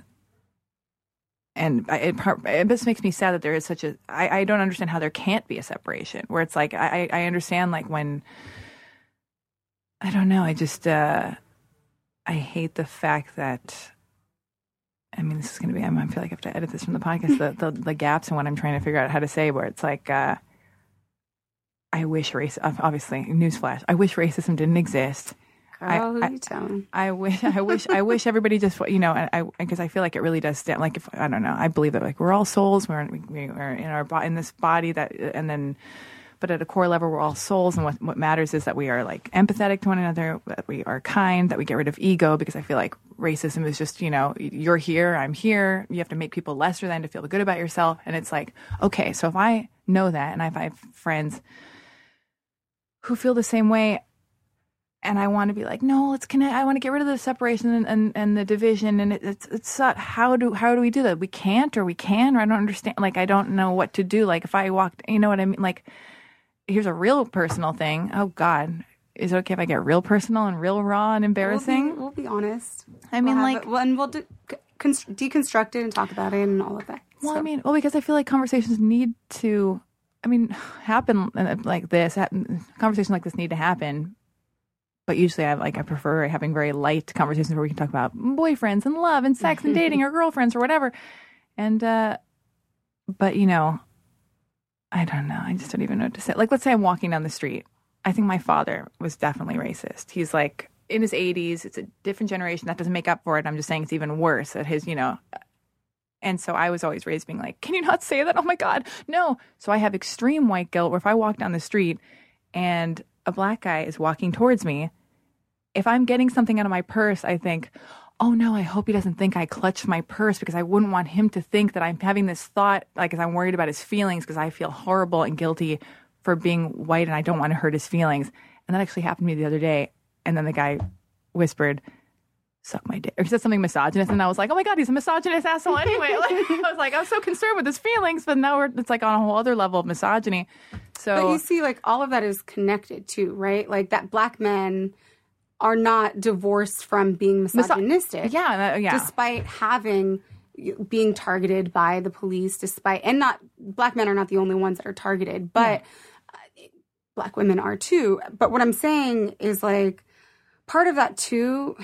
and it, it just makes me sad that there is such a I, I don't understand how there can't be a separation where it's like I I understand like when I don't know I just uh I hate the fact that I mean, this is going to be, I feel like I have to edit this from the podcast, the, the, the gaps in what I'm trying to figure out how to say, where it's like, uh, I wish race, obviously, newsflash, I wish racism didn't exist. I- Girl, who I- you telling? I wish, I wish, I wish everybody just, you know, and I, because I feel like it really does stand, like, if, I don't know, I believe that, like, we're all souls, we're, in- we, we're in our, in this body that, and then, but at a core level, we're all souls, and what, what matters is that we are, like, empathetic to one another, that we are kind, that we get rid of ego, because I feel like racism is just, you know, you're here, I'm here, you have to make people lesser than to feel good about yourself, and it's like, okay, so if I know that, and if I have friends who feel the same way, and I want to be like, no, let's connect. I want to get rid of the separation and, and, and the division. And it, it's it's how do how do we do that? We can't, or we can, or I don't understand. Like I don't know what to do. Like if I walked, you know what I mean? Like here's a real personal thing. Oh God, is it okay if I get real personal and real raw and embarrassing? We'll be, we'll be honest. I mean, We'll like- it- well, and we'll de- const- deconstruct it and talk about it and all of that. Well, I mean, well, because I feel like conversations need to, I mean, happen uh, like this. happen- Conversations like this need to happen. But usually, I like I prefer having very light conversations where we can talk about boyfriends and love and sex and dating or girlfriends or whatever. And, uh but you know, I don't know. I just don't even know what to say. Like, let's say I'm walking down the street. I think my father was definitely racist. He's like in his 80s. It's a different generation. That doesn't make up for it. I'm just saying it's even worse at his, you know, and so I was always raised being like, can you not say that? Oh my God, no. So I have extreme white guilt where if I walk down the street and a black guy is walking towards me, if I'm getting something out of my purse, I think, oh no, I hope he doesn't think I clutched my purse because I wouldn't want him to think that I'm having this thought, like, 'cause I'm worried about his feelings because I feel horrible and guilty for being white and I don't want to hurt his feelings. And that actually happened to me the other day. And then the guy whispered, suck my dick. Or he said something misogynist, and I was like, oh my god, he's a misogynist asshole anyway. Like, I was like, I was so concerned with his feelings, but now we're, it's like on a whole other level of misogyny. But So you see, like all of that is connected too, right? Like that black men are not divorced from being misogynistic. yeah, that, yeah, Despite having being targeted by the police, despite and not black men are not the only ones that are targeted, but uh, black women are too. But what I'm saying is like part of that too,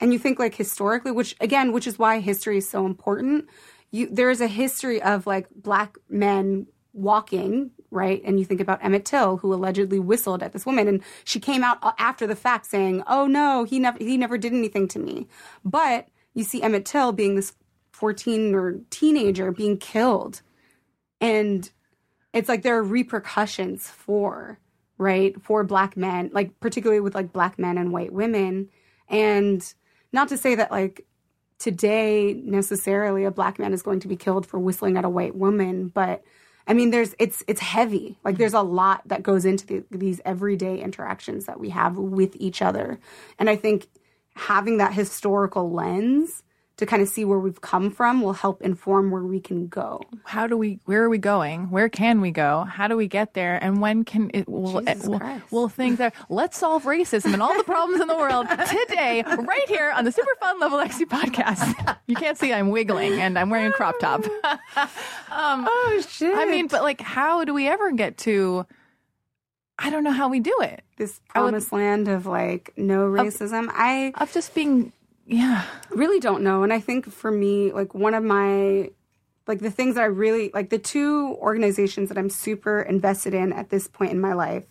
and you think like historically, which again, which is why history is so important. You there is a history of like black men walking right and you think about emmett till who allegedly whistled at this woman and she came out after the fact saying oh no he never he never did anything to me but you see emmett till being this 14 or teenager being killed and it's like there are repercussions for right for black men like particularly with like black men and white women. And not to say that like today necessarily a black man is going to be killed for whistling at a white woman but i mean there's it's it's heavy. Like there's a lot that goes into the, these everyday interactions that we have with each other. And i think having that historical lens to kind of see where we've come from will help inform where we can go how do we? Where are we going? Where can we go? How do we get there? And when can it? Will, Jesus will, will things that let's solve racism and all the problems in the world today, right here on the Super Fun Level Lexi podcast. You can't see I'm wiggling and I'm wearing a crop top. Um, oh shit I mean, but like, how do we ever get to? I don't know how we do it. this I would- promised land of like no racism i Of just being, yeah, really don't know and i think for me like one of my like the things that i really like the two organizations that i'm super invested in at this point in my life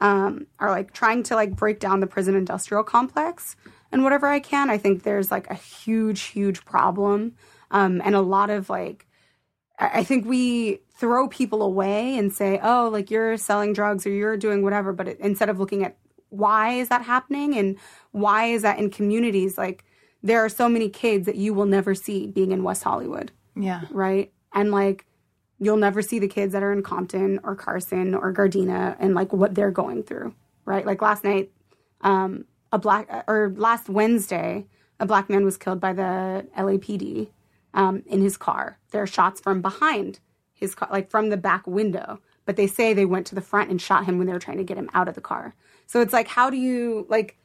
um, are like trying to like break down the prison industrial complex and whatever i can i think there's like a huge huge problem um, and a lot of like I think we throw people away and say, "Oh, like you're selling drugs or you're doing whatever," but it, instead of looking at why is that happening and why is that in communities like there are so many kids that you will never see being in West Hollywood, Yeah. right? And like you'll never see the kids that are in Compton or Carson or Gardena and like what they're going through, right? Like last night, um, a black or last Wednesday, a black man was killed by the LAPD um, in his car. There are shots from behind his car, like from the back window, but they say they went to the front and shot him when they were trying to get him out of the car. So it's like, how do you like?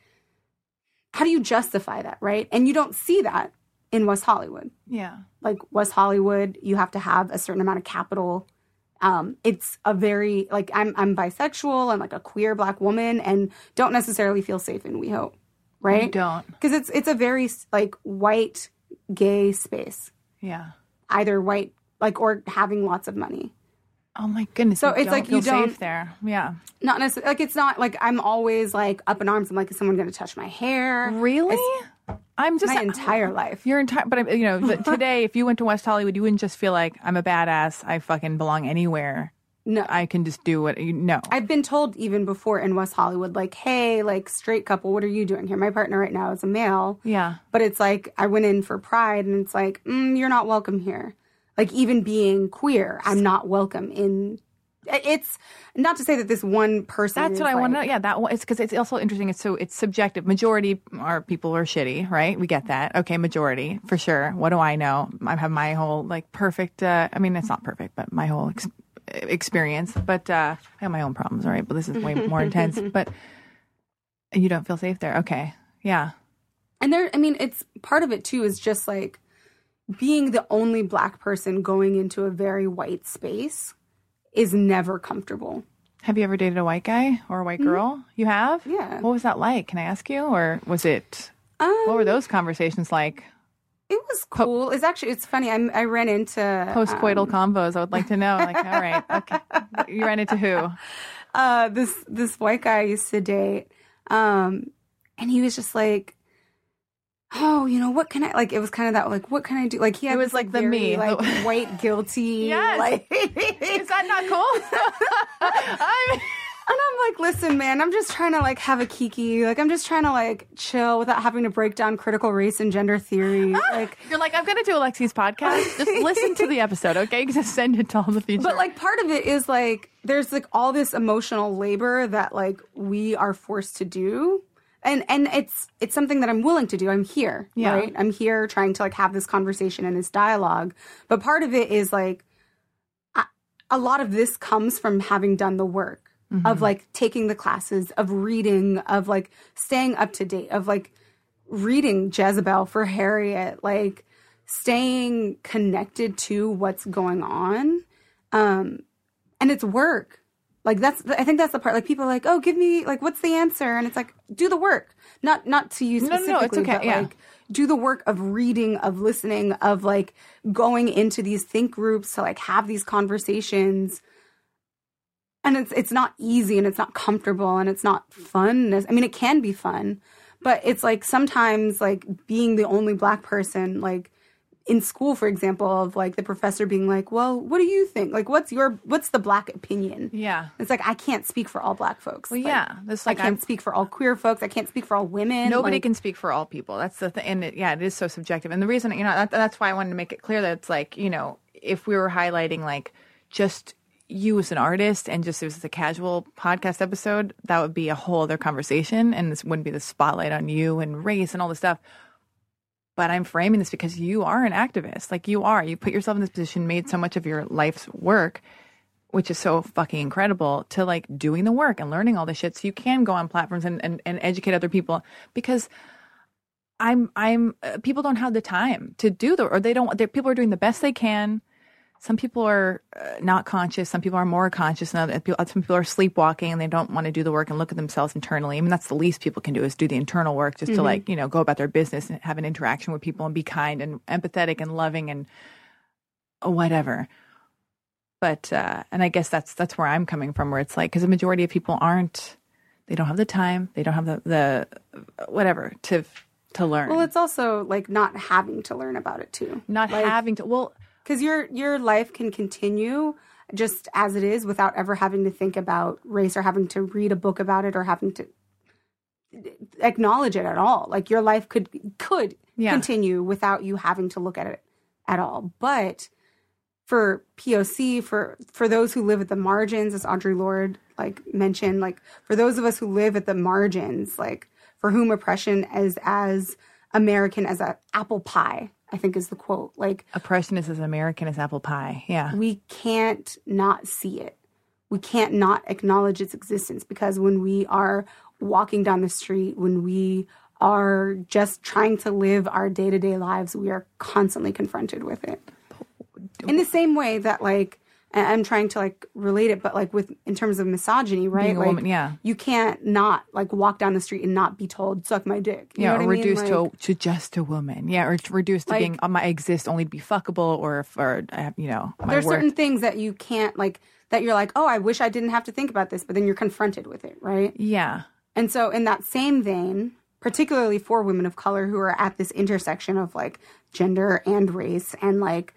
How do you justify that, right? And you don't see that in West Hollywood Yeah. like West Hollywood, you have to have a certain amount of capital. Um, it's a very like I'm I'm bisexual, I'm like a queer black woman, and don't necessarily feel safe in WeHo, You right? don't. Because it's it's a very like white gay space, Yeah. either white like or having lots of money. Oh my goodness. So it's like you don't- safe there. Yeah. Not necessarily like it's not like I'm always like up in arms. I'm like, is someone going to touch my hair? Really? I'm just My entire life. Your entire, but you know, but today, if you went to West Hollywood, you wouldn't just feel like I'm a badass. I fucking belong anywhere. No, I can just do what you know. I've been told even before in West Hollywood, like, hey, like straight couple, what are you doing here? My partner right now is a male. Yeah. But it's like I went in for pride, and it's like mm, you're not welcome here. Like even being queer, I'm not welcome in. It's not to say that this one person. That's what I want to know. Yeah, that one. It's because it's also interesting. It's so it's subjective. Majority are people are shitty, right? We get that. Okay, majority for sure. What do I know? I have my whole like perfect. Uh, I mean, it's not perfect, but my whole ex- experience. But uh, I have my own problems, all right. But this is way more intense. But you don't feel safe there. Okay, yeah, And there, I mean, it's part of it too is just like being the only black person going into a very white space is never comfortable. Have you ever dated a white guy or a white girl? You have? Mm-hmm. Yeah. What was that like? Can I ask you? Or was it, Um, what were those conversations like? It was cool. It's actually it's funny. I, I ran into Postcoital um, combos. I would like to know. Like, all right, okay. You ran into who? uh, this this white guy I used to date, um, and he was just like, "Oh, you know what can I like?" It was kind of that like, "What can I do?" Like he had It was this, like the very, me. like white guilty, Yes. like. Is that not cool? I'm, And I'm like, listen, man, I'm just trying to like have a kiki. Like, I'm just trying to like chill without having to break down critical race and gender theory. Like, you're like, I'm going to do Alexi's podcast. Just listen to the episode, okay? Just send it to all the future. but like part of it is like there's like all this emotional labor that like we are forced to do. And and it's it's something that I'm willing to do. I'm here, Yeah. right? I'm here trying to like have this conversation and this dialogue. But part of it is like I, a lot of this comes from having done the work of like taking the classes, of reading, of like staying up to date, of like reading Jezebel for Harriet, like staying connected to what's going on. Um, and it's work. Like that's, I think that's the part. Like people are like, oh, give me like, what's the answer? And it's like, do the work. Not not to you no, no, specifically, it's okay, but yeah. like do the work of reading, of listening, of like going into these think groups to like have these conversations and it's it's not easy and it's not comfortable and it's not fun. I mean, it can be fun, but it's like sometimes like being the only black person, like in school, for example, of like the professor being like, "Well, what do you think? Like, what's your what's the black opinion?" yeah. It's like I can't speak for all black folks. Well, Like, yeah. This I can't I'm, speak for all queer folks. I can't speak for all women. nobody Like, can speak for all people. That's the thing. And it, yeah, it is so subjective. And the reason, you know, that, that's why I wanted to make it clear that it's like, you know, if we were highlighting like just you as an artist and just it was a casual podcast episode, that would be a whole other conversation. And this wouldn't be the spotlight on you and race and all this stuff. But I'm framing this because you are an activist. Like you are. You put yourself in this position, made so much of your life's work which is so fucking incredible to like doing the work and learning all this shit so you can go on platforms and, and, and educate other people because i'm i'm uh, people don't have the time to do the or they don't people are doing the best they can some people are uh, not conscious. Some people are more conscious and other people, some people are sleepwalking and they don't want to do the work and look at themselves internally. I mean that's the least people can do is do the internal work just to like you know go about their business and have an interaction with people and be kind and empathetic and loving and whatever. But uh and i guess that's that's where i'm coming from where it's like because the majority of people aren't they don't have the time they don't have the the whatever to to learn. Well, it's also like not having to learn about it too. not like, having to well because your your life can continue just as it is without ever having to think about race or having to read a book about it or having to acknowledge it at all. Like your life could could Yeah. continue without you having to look at it at all. But for POC, for for those who live at the margins, as Audre Lorde like mentioned, like for those of us who live at the margins, like for whom oppression is as American as a apple pie, I think is the quote. Like Oppression is as American as apple pie. Yeah. we can't not see it. We can't not acknowledge its existence because when we are walking down the street, when we are just trying to live our day to day lives, we are constantly confronted with it. In the same way that, like, I'm trying to like relate it, but like with in terms of misogyny, right? Being a like, woman, yeah. you can't not like walk down the street and not be told "suck my dick." You yeah, know or what I mean? reduced to Like- to just a woman. Yeah, or reduced to Like- being um, I exist only to be fuckable, or if, or I have, you know, my there's worth. certain things that you can't like that you're like, oh, I wish I didn't have to think about this, but then you're confronted with it, right? Yeah, And so, in that same vein, particularly for women of color who are at this intersection of like gender and race, and like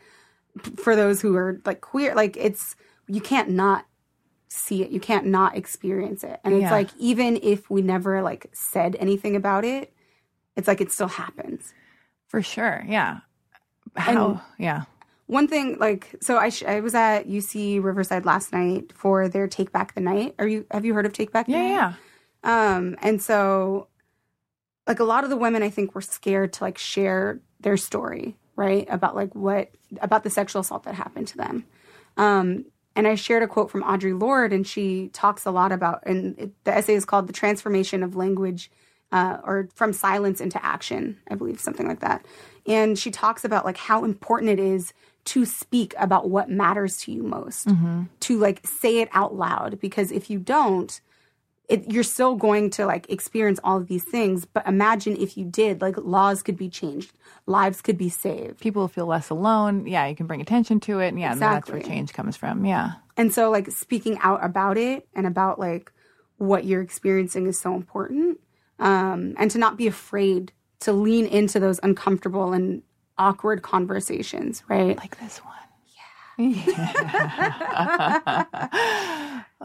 for those who are like queer, like it's you can't not see it, you can't not experience it. And it's Yeah. like, even if we never like said anything about it, it's like it still happens. for sure. Yeah. How? yeah. One thing, like, so I, sh- I was at UC Riverside last night for their Take Back the Night. Are you have you heard of Take Back? the Yeah, Night? yeah. Um, and so like a lot of the women I think were scared to like share their story, right? About like what about the sexual assault that happened to them. Um, and I shared a quote from Audre Lorde, and she talks a lot about, and it, the essay is called "The Transformation of Language," uh, or from silence into action, I believe, something like that. And she talks about like how important it is to speak about what matters to you most, to like say it out loud, because if you don't, it, you're still going to like experience all of these things but imagine if you did like laws could be changed lives could be saved People feel less alone. Yeah, you can bring attention to it. And yeah, and that's where change comes from. Yeah. and so like speaking out about it and about like what you're experiencing is so important um and to not be afraid to lean into those uncomfortable and awkward conversations right Like this one.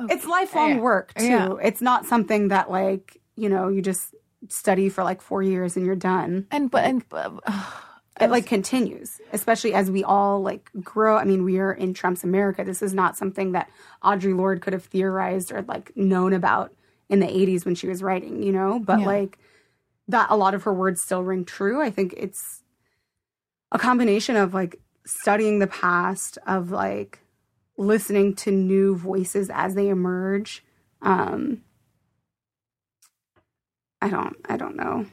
It's lifelong work too. Yeah. it's not something that like you know you just study for like 4 years and you're done. And but and uh, it like continues especially as we all like grow. I mean we are in trump's america. This is not something that audre lorde could have theorized or like known about in the 80s when she was writing you know? But Yeah. like that a lot of her words still ring true. I think it's a combination of like studying the past of like listening to new voices as they emerge um i don't i don't know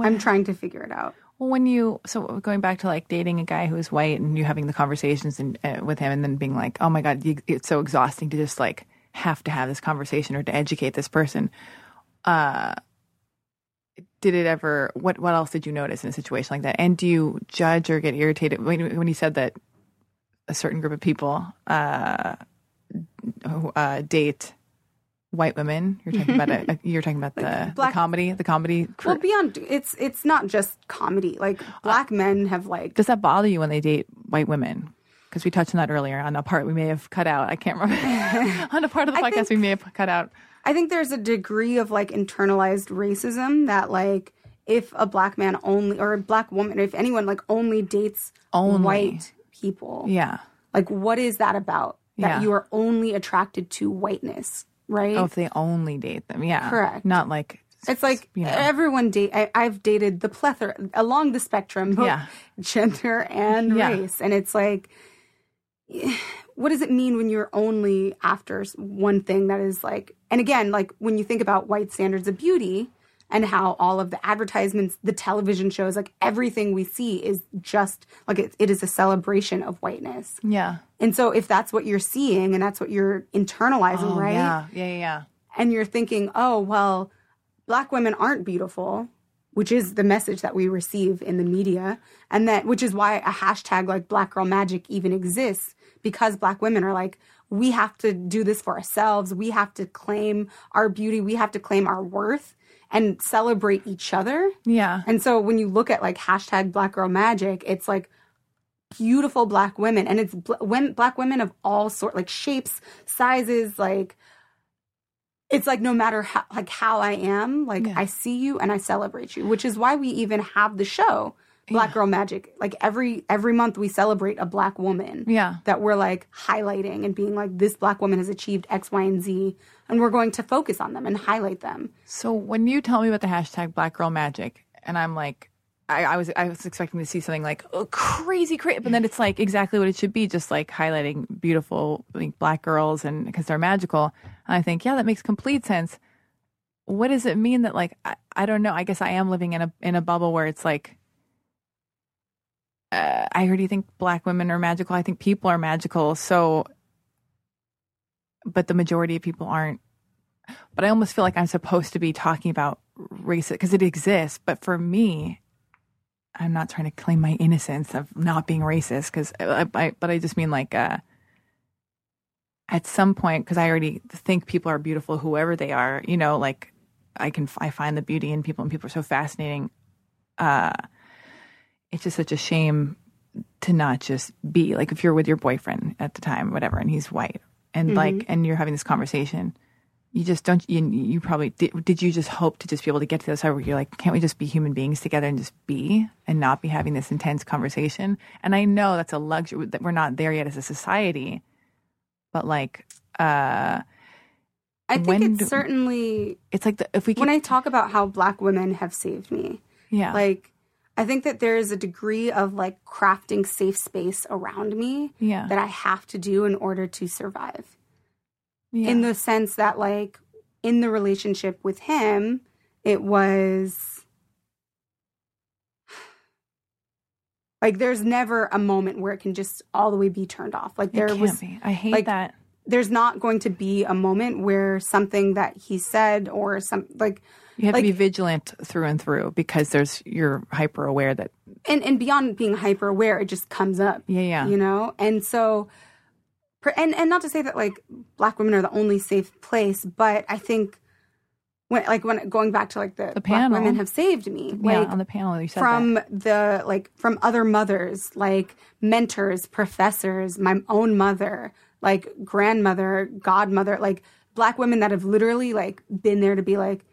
i'm trying to figure it out Well, when you so going back to like dating a guy who's white and you having the conversations and uh, with him and then being like, oh my god, you, it's so exhausting to just like have to have this conversation or to educate this person. Uh, did it ever? What what else did you notice in a situation like that? And do you judge or get irritated when when you said that a certain group of people uh, uh, date? White women. You're talking about a, you're talking about the, the black- comedy, the comedy. cr- Well, beyond it's it's not just comedy. Like black men have like Does that bother you when they date white women? Because we touched on that earlier on a part we may have cut out. I can't remember on a part of the I podcast we may have cut out. I think there's a degree of like internalized racism that like if a black man only or a black woman if anyone like only dates Only. white people Yeah. like what is that about that Yeah. you are only attracted to whiteness right Oh, if they only date them. Yeah. Correct. Not like it's like you know. everyone date I, i've dated the plethora along the spectrum both Yeah. gender and Yeah. race and it's like what does it mean when you're only after one thing that is like and again like when you think about white standards of beauty and how all of the advertisements the television shows like everything we see is just like it, it is a celebration of whiteness yeah. and so if that's what you're seeing and that's what you're internalizing Oh, right Yeah. Yeah. Yeah. yeah. and you're thinking, oh, well, black women aren't beautiful, which is the message that we receive in the media. And that, which is why a hashtag like Black Girl Magic even exists because black women are like, we have to do this for ourselves. We have to claim our beauty. We have to claim our worth and celebrate each other. Yeah. And so when you look at like hashtag Black Girl Magic, it's like beautiful black women and it's bl- when, black women of all sort like shapes sizes like it's like no matter how like how i am like Yeah. i see you and i celebrate you which is why we even have the show black girl magic like every every month we celebrate a black woman Yeah. that we're like highlighting and being like this black woman has achieved x y and z and we're going to focus on them and highlight them So when you tell me about the hashtag Black Girl Magic, and I'm like, I, I was I was expecting to see something like oh, crazy, crazy, but then it's like exactly what it should be, just like highlighting beautiful like, black girls and because they're magical. And I think, yeah, that makes complete sense. What does it mean that like I, I don't know? I guess I am living in a in a bubble where it's like. Uh, I already think black women are magical. I think people are magical. So, but the majority of people aren't but I almost feel like I'm supposed to be talking about race because it exists. But for me, I'm not trying to claim my innocence of not being racist because I, I, but I just mean like uh, at some point because I already think people are beautiful, whoever they are. You know, like I can I find the beauty in people, and people are so fascinating. Uh, it's just such a shame to not just be like if you're with your boyfriend at the time, whatever, and he's white, and like, and you're having this conversation you just don't you, you probably did, did you just hope to just be able to get to this side where you're like can't we just be human beings together and just be and not be having this intense conversation? And i know that's a luxury that we're not there yet as a society but like uh i think it's do- certainly it's like the, if we can when i talk about how black women have saved me yeah. like i think that there is a degree of like crafting safe space around me yeah. that i have to do in order to survive yeah. in the sense that like in the relationship with him it was like there's never a moment where it can just all the way be turned off like there was be. i hate like, that there's not going to be a moment where something that he said or some like you have like- to be vigilant through and through because there's you're hyper aware that and and beyond being hyper aware it just comes up yeah yeah you know and so and and not to say that like black women are the only safe place but i think when like when going back to like the, The black women have saved me yeah like on the panel you said from that. the like from other mothers like mentors professors my own mother like grandmother godmother like black women that have literally like been there to be like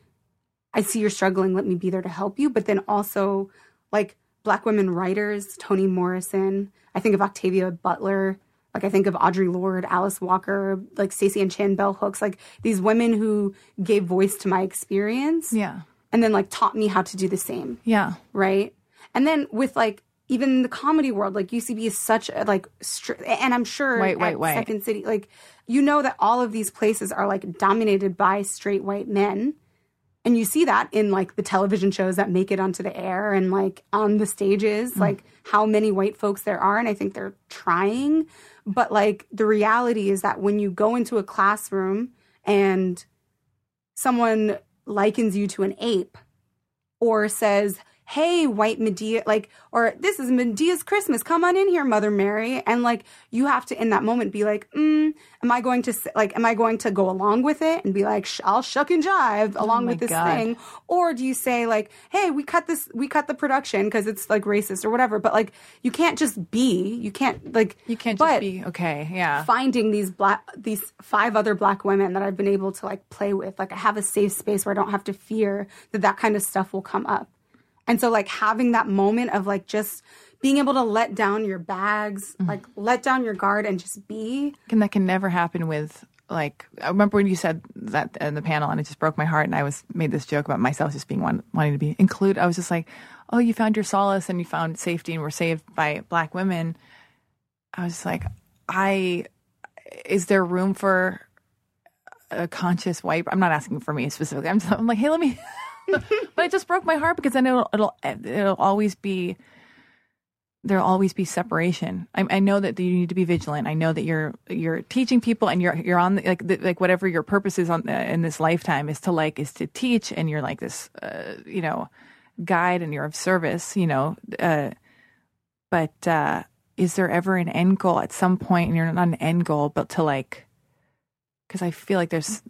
i see you're struggling let me be there to help you but then also like black women writers toni morrison i think of octavia butler like i think of audre lorde alice walker like staceyann chin bell hooks like these women who gave voice to my experience yeah and then like taught me how to do the same yeah right? And then with like even the comedy world, like UCB is such a like, str- and I'm sure White, white, white. Second City, like you know that all of these places are like dominated by straight white men, and you see that in like the television shows that make it onto the air and like on the stages, mm. like how many white folks there are, and I think they're trying, but like the reality is that when you go into a classroom and someone likens you to an ape or says, Hey, white Madea, like, or this is Madea's Christmas. Come on in here, Mother Mary. And like, you have to, in that moment, be like, mm, am I going to, like, am I going to go along with it and be like, I'll shuck and jive along my with this God. thing? Or do you say, like, hey, we cut this, we cut the production because it's like racist or whatever. But like, you can't just be, you can't, like, you can't just be okay yeah finding these black these five other black women that I've been able to like play with like I have a safe space where I don't have to fear that that kind of stuff will come up. And so like having that moment of like just being able to let down your bags, Mm. like let down your guard and just be and that can never happen with like I remember when you said that in the panel and it just broke my heart and I was made this joke about myself just being one wanting to be included. I was just like, Oh, you found your solace and you found safety and were saved by black women. I was just like, I is there room for a conscious white I'm not asking for me specifically. I'm just I'm like, hey, let me but it just broke my heart because then it'll it'll it'll always be there'll always be separation. I, I know that you need to be vigilant. I know that you're you're teaching people, and you're you're on the, like the, like whatever your purpose is on uh, in this lifetime is to like is to teach, and you're like this uh, you know guide, and you're of service. You know, uh, but uh, is there ever an end goal at some point? And you're not an end goal, but to like because I feel like there's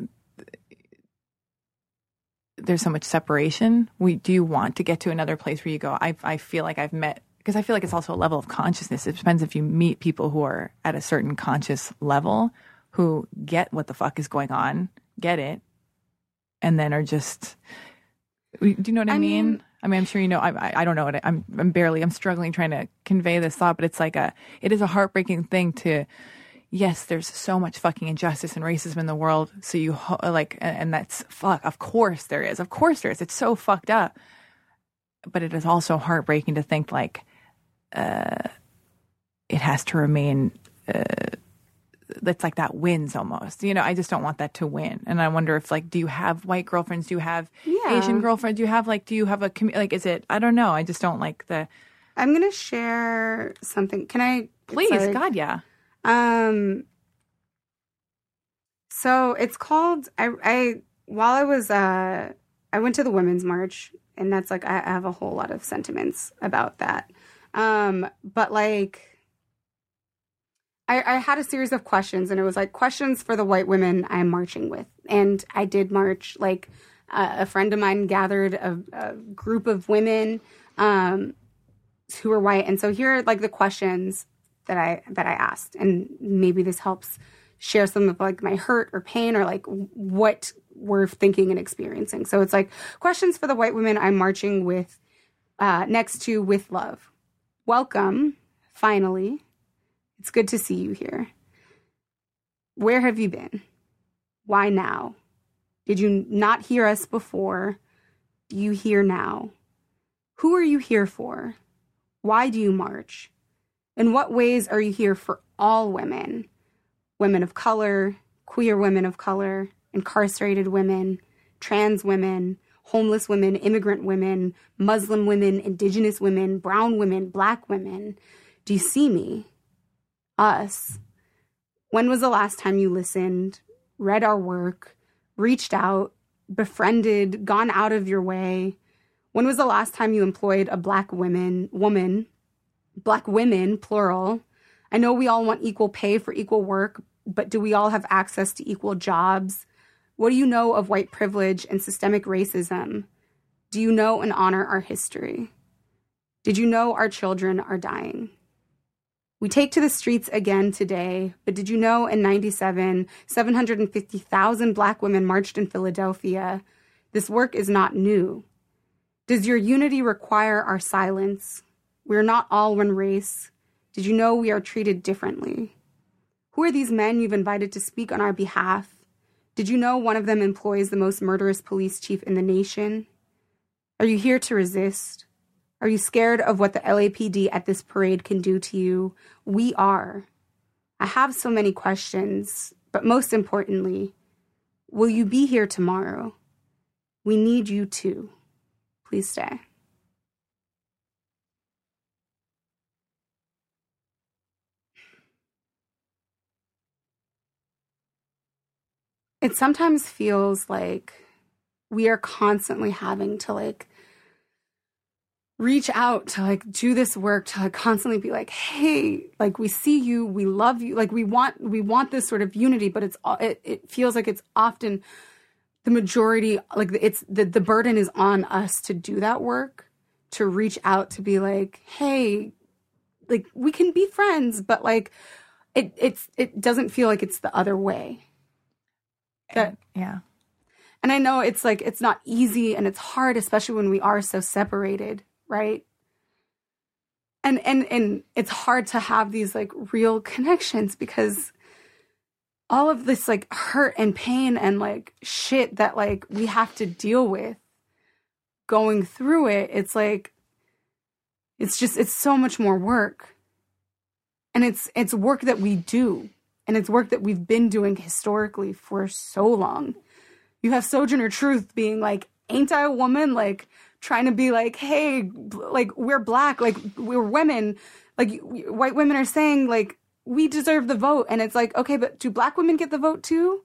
there's so much separation. We do you want to get to another place where you go. I I feel like I've met because I feel like it's also a level of consciousness. It depends if you meet people who are at a certain conscious level who get what the fuck is going on, get it, and then are just. Do you know what I, I mean? mean- I mean, I'm sure you know. I, I don't know what I, I'm. I'm barely. I'm struggling trying to convey this thought, but it's like a. It is a heartbreaking thing to. Yes, there's so much fucking injustice and racism in the world. So you ho- like, and and that's fuck. Of course there is. Of course there is. It's so fucked up. But it is also heartbreaking to think like, uh, it has to remain. Uh, that's like that wins almost. You know, I just don't want that to win. And I wonder if like, do you have white girlfriends? Do you have Yeah. Asian girlfriends? Do you have like, do you have a commu- like? Is it? I don't know. I just don't like the. I'm gonna share something. Can I? Please. God, yeah. Um. So it's called. I I while I was uh I went to the women's march and that's like I, have a whole lot of sentiments about that. Um, but like. I, I had a series of questions, and it was like questions for the white women I'm marching with. And I did march. Like uh, a friend of mine gathered a, a group of women um, who were white, and so here are like the questions that I that I asked, and maybe this helps share some of like my hurt or pain or like what we're thinking and experiencing. So it's like questions for the white women I'm marching with uh, next to with love. Welcome, finally. It's good to see you here. Where have you been? Why now? Did you not hear us before? Do you hear now? Who are you here for? Why do you march? In what ways are you here for all women? Women of color, queer women of color, incarcerated women, trans women, homeless women, immigrant women, Muslim women, indigenous women, brown women, black women. Do you see me? Us. When was the last time you listened, read our work, reached out, befriended, gone out of your way? When was the last time you employed a black woman, woman, black women, plural? I know we all want equal pay for equal work, but do we all have access to equal jobs? What do you know of white privilege and systemic racism? Do you know and honor our history? Did you know our children are dying? We take to the streets again today, but did you know in 97, 750,000 black women marched in Philadelphia? This work is not new. Does your unity require our silence? We're not all one race. Did you know we are treated differently? Who are these men you've invited to speak on our behalf? Did you know one of them employs the most murderous police chief in the nation? Are you here to resist? Are you scared of what the LAPD at this parade can do to you? We are. I have so many questions, but most importantly, will you be here tomorrow? We need you too. Please stay. It sometimes feels like we are constantly having to like reach out to like do this work to like constantly be like hey like we see you we love you like we want we want this sort of unity but it's it, it feels like it's often the majority like it's the, the burden is on us to do that work to reach out to be like hey like we can be friends but like it it's it doesn't feel like it's the other way that Yeah. and I know it's like it's not easy and it's hard, especially when we are so separated, right? And and and it's hard to have these like real connections because all of this like hurt and pain and like shit that like we have to deal with going through it, it's like it's just it's so much more work. And it's it's work that we do. And it's work that we've been doing historically for so long you have Sojourner Truth being like, "Ain't I a woman?" Like trying to be like, "Hey, like we're black, like we're women." Like white women are saying like we deserve the vote, and it's like, okay, but do black women get the vote too?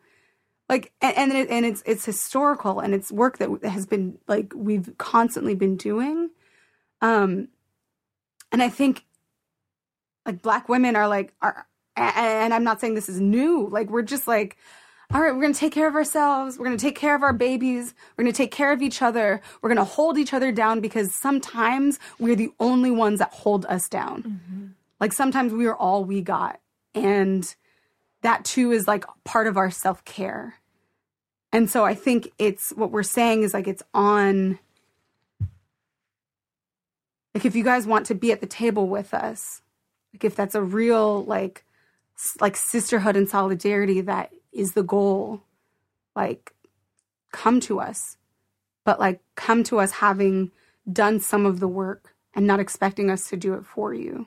Like, and and, it, and it's it's historical, and it's work that has been like we've constantly been doing. Um, and I think like black women are like are, and I'm not saying this is new. Like we're just like all right, we're going to take care of ourselves. We're going to take care of our babies. We're going to take care of each other. We're going to hold each other down because sometimes we're the only ones that hold us down. Mm-hmm. Like sometimes we are all we got. And that too is like part of our self care. And so I think it's what we're saying is like it's on. Like if you guys want to be at the table with us, like if that's a real like like sisterhood and solidarity that is the goal, like come to us. But like come to us having done some of the work and not expecting us to do it for you.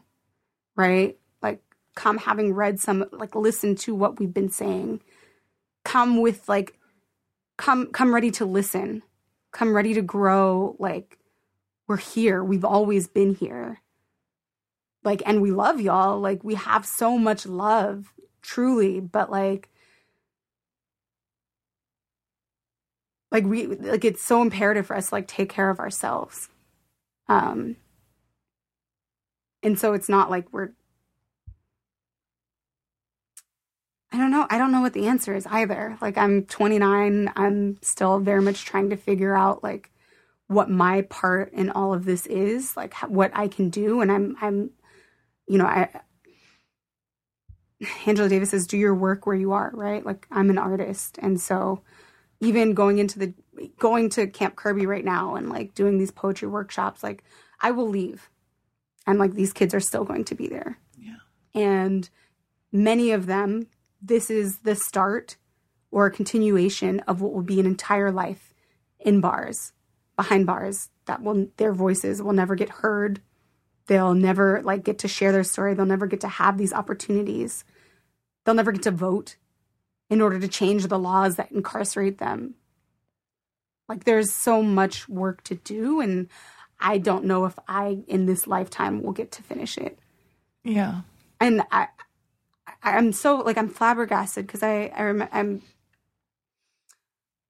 Right? Like come having read some like listen to what we've been saying. Come with like come come ready to listen. Come ready to grow like we're here. We've always been here like and we love y'all like we have so much love truly but like like we like it's so imperative for us to like take care of ourselves um and so it's not like we're I don't know. I don't know what the answer is either. Like I'm 29, I'm still very much trying to figure out like what my part in all of this is, like what I can do and I'm I'm you know, I Angela Davis says do your work where you are, right? Like I'm an artist and so even going into the going to Camp Kirby right now and like doing these poetry workshops, like I will leave. And like these kids are still going to be there. Yeah. And many of them, this is the start or a continuation of what will be an entire life in bars, behind bars, that will their voices will never get heard. They'll never like get to share their story. They'll never get to have these opportunities. They'll never get to vote in order to change the laws that incarcerate them. Like there's so much work to do and I don't know if I in this lifetime will get to finish it. Yeah. And I I'm so like I'm flabbergasted because I I rem- I'm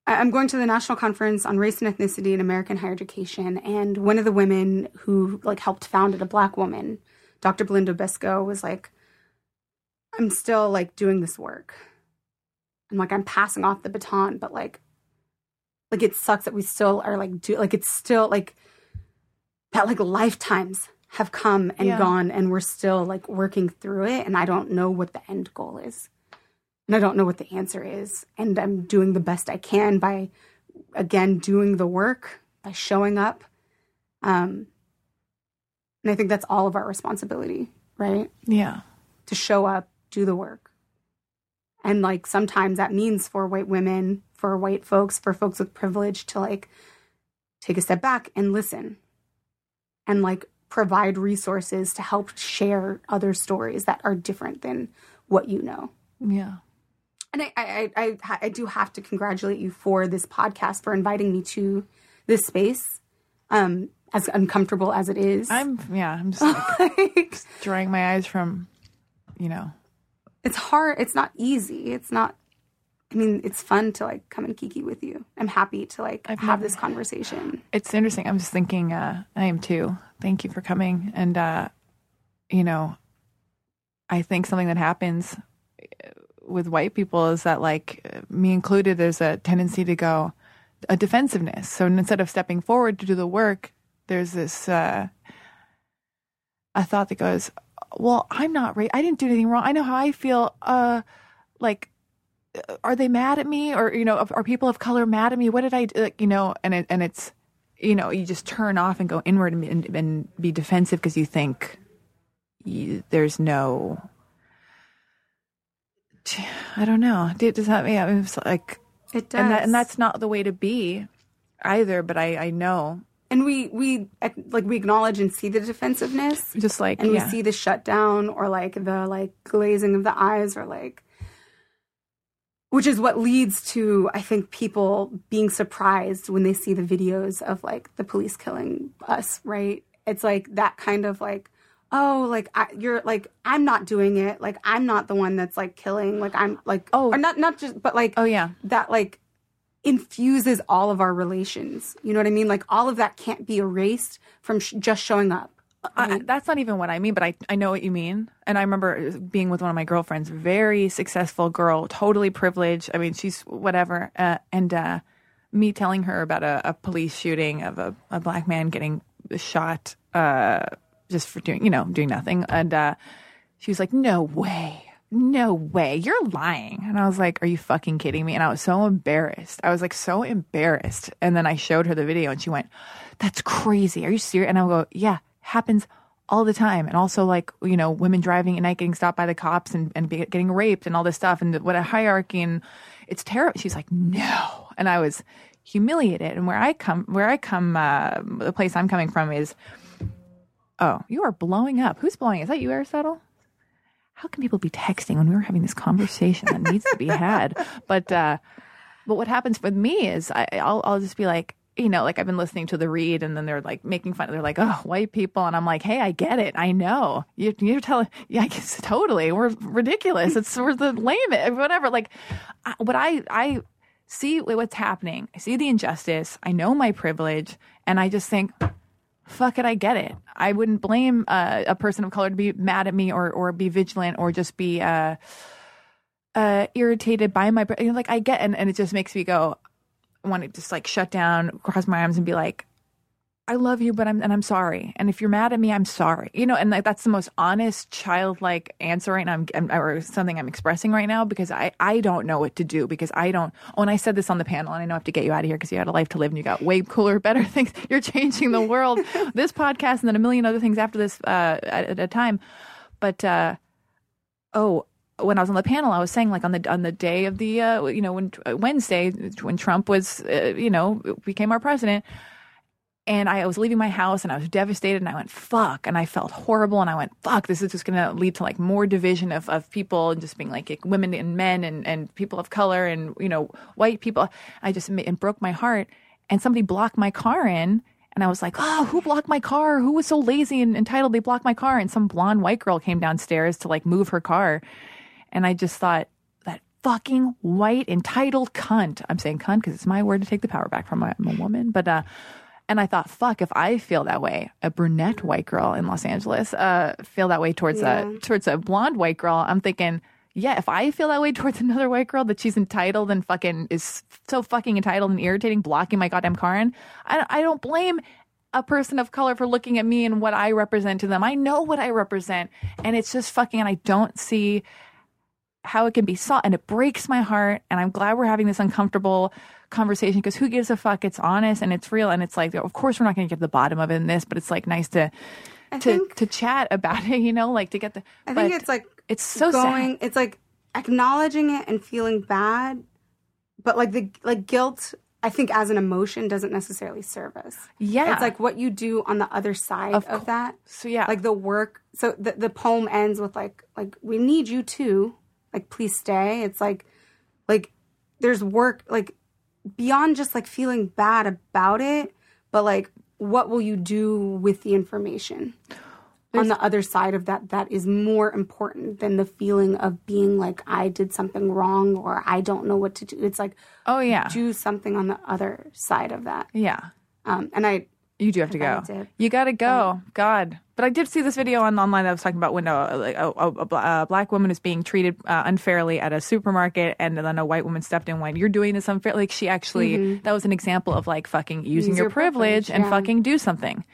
I'm going to the national conference on race and ethnicity in American higher education, and one of the women who like helped found it, a black woman, Dr. Belinda Biscoe, was like, "I'm still like doing this work. I'm like I'm passing off the baton, but like, like it sucks that we still are like do like it's still like that like lifetimes have come and Yeah. gone, and we're still like working through it, and I don't know what the end goal is." And I don't know what the answer is. And I'm doing the best I can by, again, doing the work, by showing up. Um, and I think that's all of our responsibility, right? Yeah. To show up, do the work. And like sometimes that means for white women, for white folks, for folks with privilege to like take a step back and listen and like provide resources to help share other stories that are different than what you know. Yeah. And I, I, I, I, do have to congratulate you for this podcast for inviting me to this space, um, as uncomfortable as it is. I'm yeah, I'm just like like, drying my eyes from you know. it's hard. It's not easy. It's not. I mean, it's fun to like come and kiki with you. I'm happy to like I've have never- this conversation. It's interesting. I'm just thinking uh I am too. Thank you for coming and uh you know I think something that happens with white people is that like me included there's a tendency to go a defensiveness. So instead of stepping forward to do the work, there's this uh a thought that goes, "Well, I'm not right. I didn't do anything wrong. I know how I feel. Uh like uh, are they mad at me or you know are people of color mad at me what did i do like, you know and it, and it's you know you just turn off and go inward and, and, and be defensive because you think you, there's no i don't know. Does that yeah it's like It does, and that and that's not the way to be either but i i know. And we we like we acknowledge and see the defensiveness, just like and yeah. we see the shutdown or like the like glazing of the eyes or like which is what leads to i think people being surprised when they see the videos of like the police killing us right? It's like that kind of like oh like I, you're like i'm not doing it like i'm not the one that's like killing like i'm like Oh. or not not just but like oh yeah that like infuses all of our relations you know what i mean like all of that can't be erased from sh- just showing up I, that's not even what I mean, but I, I know what you mean. And I remember being with one of my girlfriends, very successful girl, totally privileged. I mean, she's whatever. Uh, and uh, me telling her about a, a police shooting of a, a black man getting shot uh, just for doing, you know, doing nothing. And uh, she was like, no way. No way. You're lying. And I was like, Are you fucking kidding me? And I was so embarrassed. I was like, so embarrassed. And then I showed her the video and she went, That's crazy. Are you serious? And I go, Yeah, happens all the time. And also, like, you know, women driving at night getting stopped by the cops and, and getting raped and all this stuff and what a hierarchy. And it's terrible. She's like, No. And I was humiliated. And where I come, where I come, uh, the place I'm coming from is, Oh, you are blowing up. Who's blowing? Is that you, Aristotle? how can people be texting when we were having this conversation that needs to be had? But uh, but what happens with me is I, I'll I'll just be like, you know, like I've been listening to the read, and then they're like making fun. Of they're like, oh, white people, and I'm like, hey, I get it. I know you, you're telling. Yeah, I guess totally. We're ridiculous. It's we're the lame, whatever. Like, I, what I I see what's happening. I see the injustice. I know my privilege, and I just think fuck it, I get it. I wouldn't blame uh, a person of color to be mad at me or or be vigilant or just be uh, uh, irritated by my you know, like I get and, and it just makes me go want to just like shut down, cross my arms and be like, I love you, but I'm and I'm sorry. And if you're mad at me, I'm sorry. You know, and like that's the most honest, childlike answer right now. I'm, I'm or something I'm expressing right now because I I don't know what to do because I don't. Oh, and I said this on the panel, and I know I have to get you out of here because you had a life to live and you got way cooler, better things. You're changing the world. this podcast and then a million other things after this uh, at, at a time. But uh, oh, when I was on the panel, I was saying like on the on the day of the uh, you know when Wednesday when Trump was uh, you know became our president and I was leaving my house and I was devastated and I went, fuck. And I felt horrible and I went, fuck, this is just going to lead to like more division of, of people and just being like, women and men and, and people of color and, you know, white people. I just, it broke my heart. And somebody blocked my car in. And I was like, oh, who blocked my car? Who was so lazy and entitled they blocked my car? And some blonde white girl came downstairs to like move her car. And I just thought, that fucking white entitled cunt. I'm saying cunt because it's my word to take the power back from. I'm a woman. But, uh, and I thought, fuck, if I feel that way, a brunette white girl in Los Angeles, uh, feel that way towards yeah. a towards a blonde white girl, I'm thinking, yeah, if I feel that way towards another white girl that she's entitled and fucking is so fucking entitled and irritating, blocking my goddamn car in, I, I don't blame a person of color for looking at me and what I represent to them. I know what I represent, and it's just fucking, and I don't see how it can be sought, and it breaks my heart. And I'm glad we're having this uncomfortable conversation because who gives a fuck? It's honest and it's real. And it's like, of course, we're not going to get to the bottom of it in this, but it's like nice to. I to, think, to chat about it, you know, like to get the. I think it's like it's so going. Sad. It's like acknowledging it and feeling bad, but like the like guilt. I think as an emotion doesn't necessarily serve us. Yeah, it's like what you do on the other side of, of that. So yeah, like the work. So the the poem ends with like like we need you to like please stay. It's like like there's work like beyond just like feeling bad about it, but like what will you do with the information? There's, on the other side of that that is more important than the feeling of being like I did something wrong or I don't know what to do. It's like oh yeah, do something on the other side of that. Yeah. Um, and I you do have to go. You got to go. Um, God. But I did see this video on online that was talking about when a, a, a, a black woman is being treated uh, unfairly at a supermarket, and then a white woman stepped in and went, "You're doing this unfairly." Like she actually, mm-hmm. that was an example of like fucking using Use your, your, privilege, privilege and yeah. fucking do something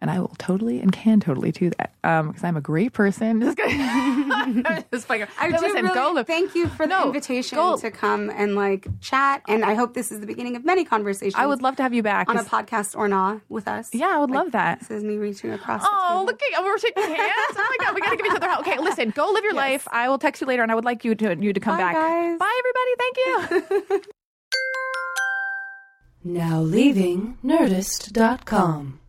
and I will totally and can totally do that because um, I'm a great person. Just kidding. just like, I no, do listen, really go thank you for the no, invitation go. to come and like chat, and I hope this is the beginning of many conversations. I would love to have you back on a podcast or not with us. Yeah, I would like, love that. This is me reaching across. The Oh, look at we're shaking hands. Oh my god, we got to give each other. Help. Okay, listen, go live your yes. life. I will text you later, and I would like you to you to come Bye, back. Guys. Bye, everybody. Thank you. now leaving Nerdist.com.